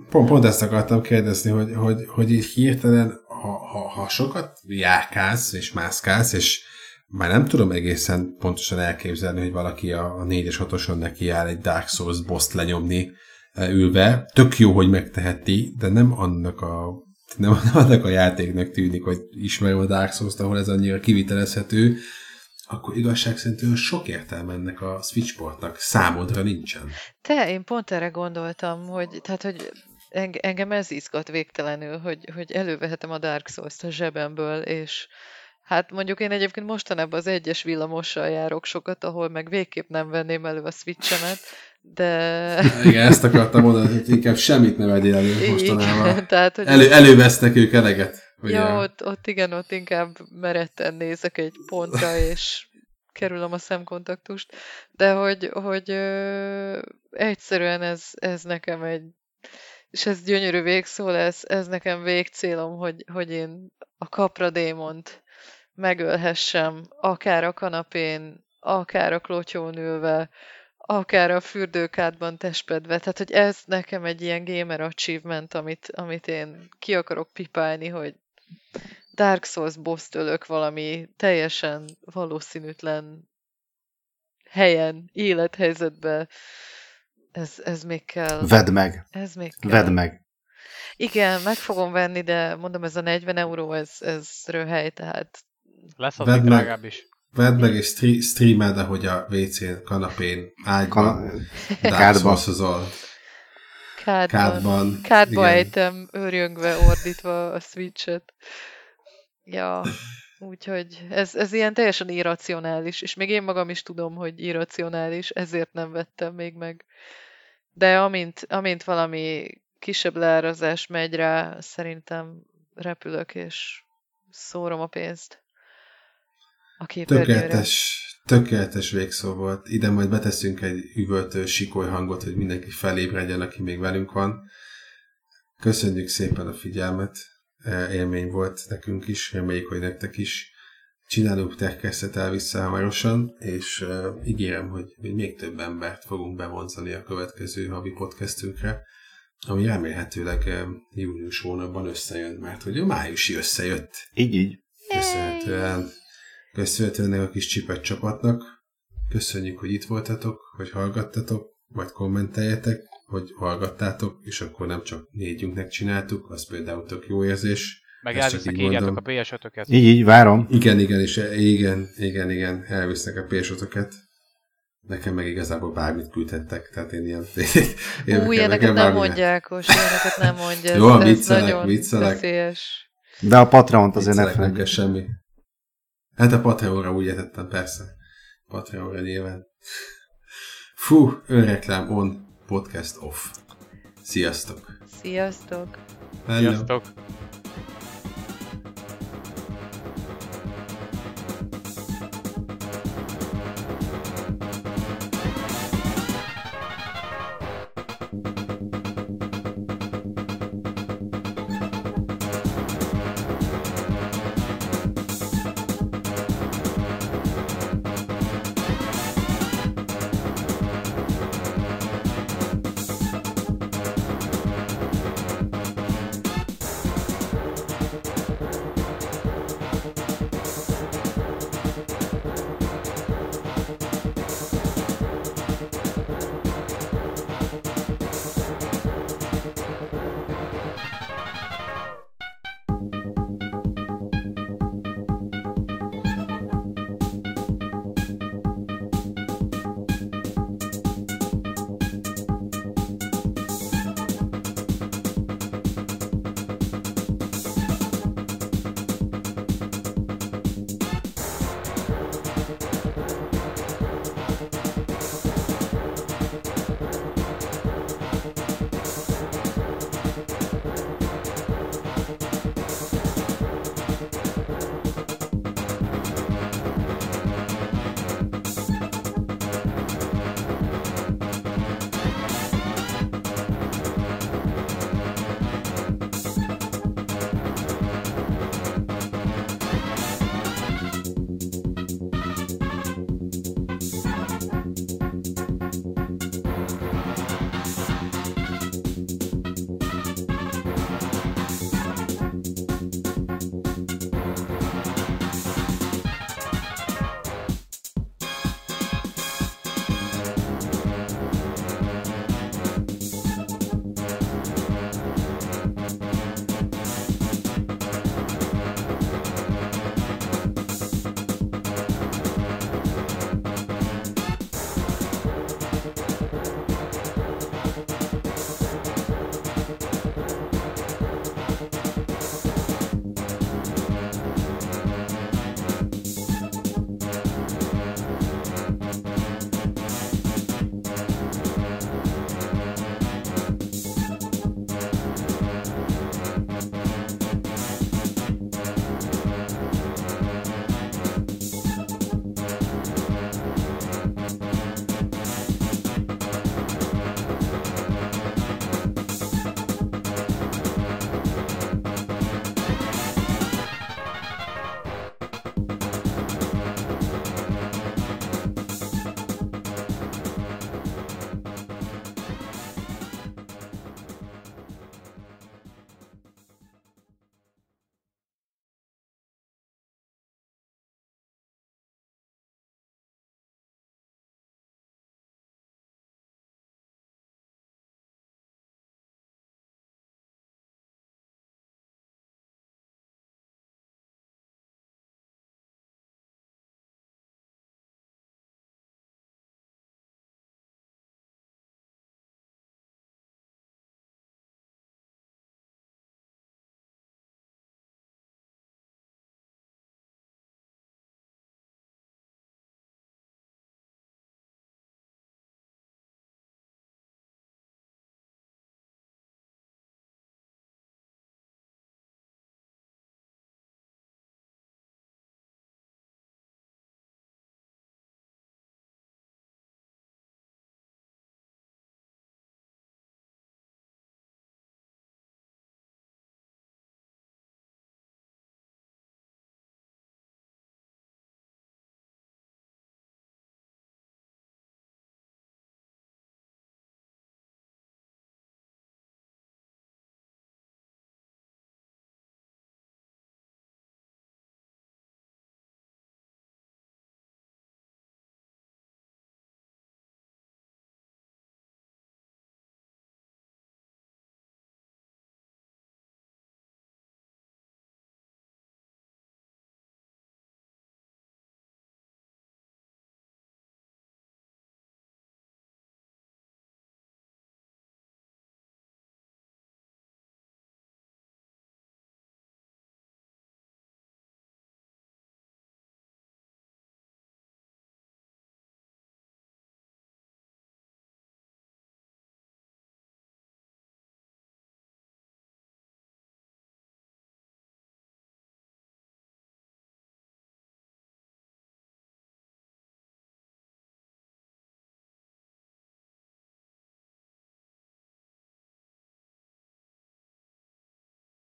Pont, pont ezt akartam kérdezni, hogy, hogy, hogy így hirtelen, ha, ha, ha sokat járkálsz és mászkálsz, és már nem tudom egészen pontosan elképzelni, hogy valaki a, a 4-es 6-oson neki áll egy Dark Souls boss lenyomni e, ülve. Tök jó, hogy megteheti, de nem annak a nem annak a játéknak tűnik, hogy ismerem a Dark souls ahol ez annyira kivitelezhető, akkor igazság szerint olyan sok értelme ennek a Switch portnak számodra nincsen. te, én pont erre gondoltam, hogy, tehát, hogy eng- engem ez izgat végtelenül, hogy, hogy elővehetem a Dark Souls-t a zsebemből, és hát mondjuk én egyébként mostanában az egyes villamossal járok sokat, ahol meg végképp nem venném elő a Switchemet, de... Igen, ezt akartam mondani, hogy inkább semmit ne vegyél elő mostanában. Igen, tehát, hogy Elő, elővesznek ők eleget. Ugye? Ja, ott, ott igen, ott inkább meretten nézek egy pontra, és kerülöm a szemkontaktust, de hogy, hogy ö, egyszerűen ez, ez nekem egy, és ez gyönyörű végszó lesz, ez nekem végcélom, hogy, hogy én a kapra démont megölhessem, akár a kanapén, akár a klotyón ülve, akár a fürdőkádban testpedve. Tehát, hogy ez nekem egy ilyen gamer achievement, amit, amit én ki akarok pipálni, hogy Dark Souls boss ölök valami teljesen valószínűtlen helyen, élethelyzetben. Ez, ez még kell. Vedd meg. Ez még kell. Vedd meg. Igen, meg fogom venni, de mondom, ez a 40 euró, ez, ez röhely, tehát Lesz az Vedd meg. is. Vedd meg és stre- streameld, ahogy a WC-n, kanapén, ágyban, Kana- kádban, Kádban. kádba igen. ejtem, őrjöngve, ordítva a switchet. Ja, úgyhogy ez, ez ilyen teljesen irracionális, és még én magam is tudom, hogy irracionális, ezért nem vettem még meg. De amint, amint valami kisebb leárazás megy rá, szerintem repülök, és szórom a pénzt a képernyőre. Tökéletes, tökéletes végszó volt. Ide majd beteszünk egy üvöltő sikoly hangot, hogy mindenki felébredjen, aki még velünk van. Köszönjük szépen a figyelmet. E, Élmény volt nekünk is, reméljük, hogy nektek is. Csinálunk techkesztet el vissza hamarosan, és uh, ígérem, hogy hogy még több embert fogunk bevonzani a következő havi podcastünkre, ami remélhetőleg uh, június hónapban összejön, mert hogy a májusi összejött Így, így. köszönhetően, köszönhetően a kis csipet csapatnak. Köszönjük, hogy itt voltatok, hogy hallgattatok, vagy kommenteljetek, hogy hallgattátok, és akkor nem csak négyünknek csináltuk, az például tök jó érzés. Meg Ezt elvisznek, így írjátok a mondom. PS5-öket. Így, így, várom. Igen, igen, és igen, igen, igen, elvisznek a pésotokat. Nekem meg igazából bármit küldhettek, tehát én ilyen... én Ú, ilyeneket nem mondják, Os, ilyeneket nem mondja. Ez, Jó, viccelek, nagyon viccelek. De a Patreon-t azért ne felejtsd. semmi. Hát a Patreonra úgy értettem, persze. Patreonra nyilván. Fú, önreklám on, podcast off. Sziasztok! Sziasztok! Hello. Sziasztok!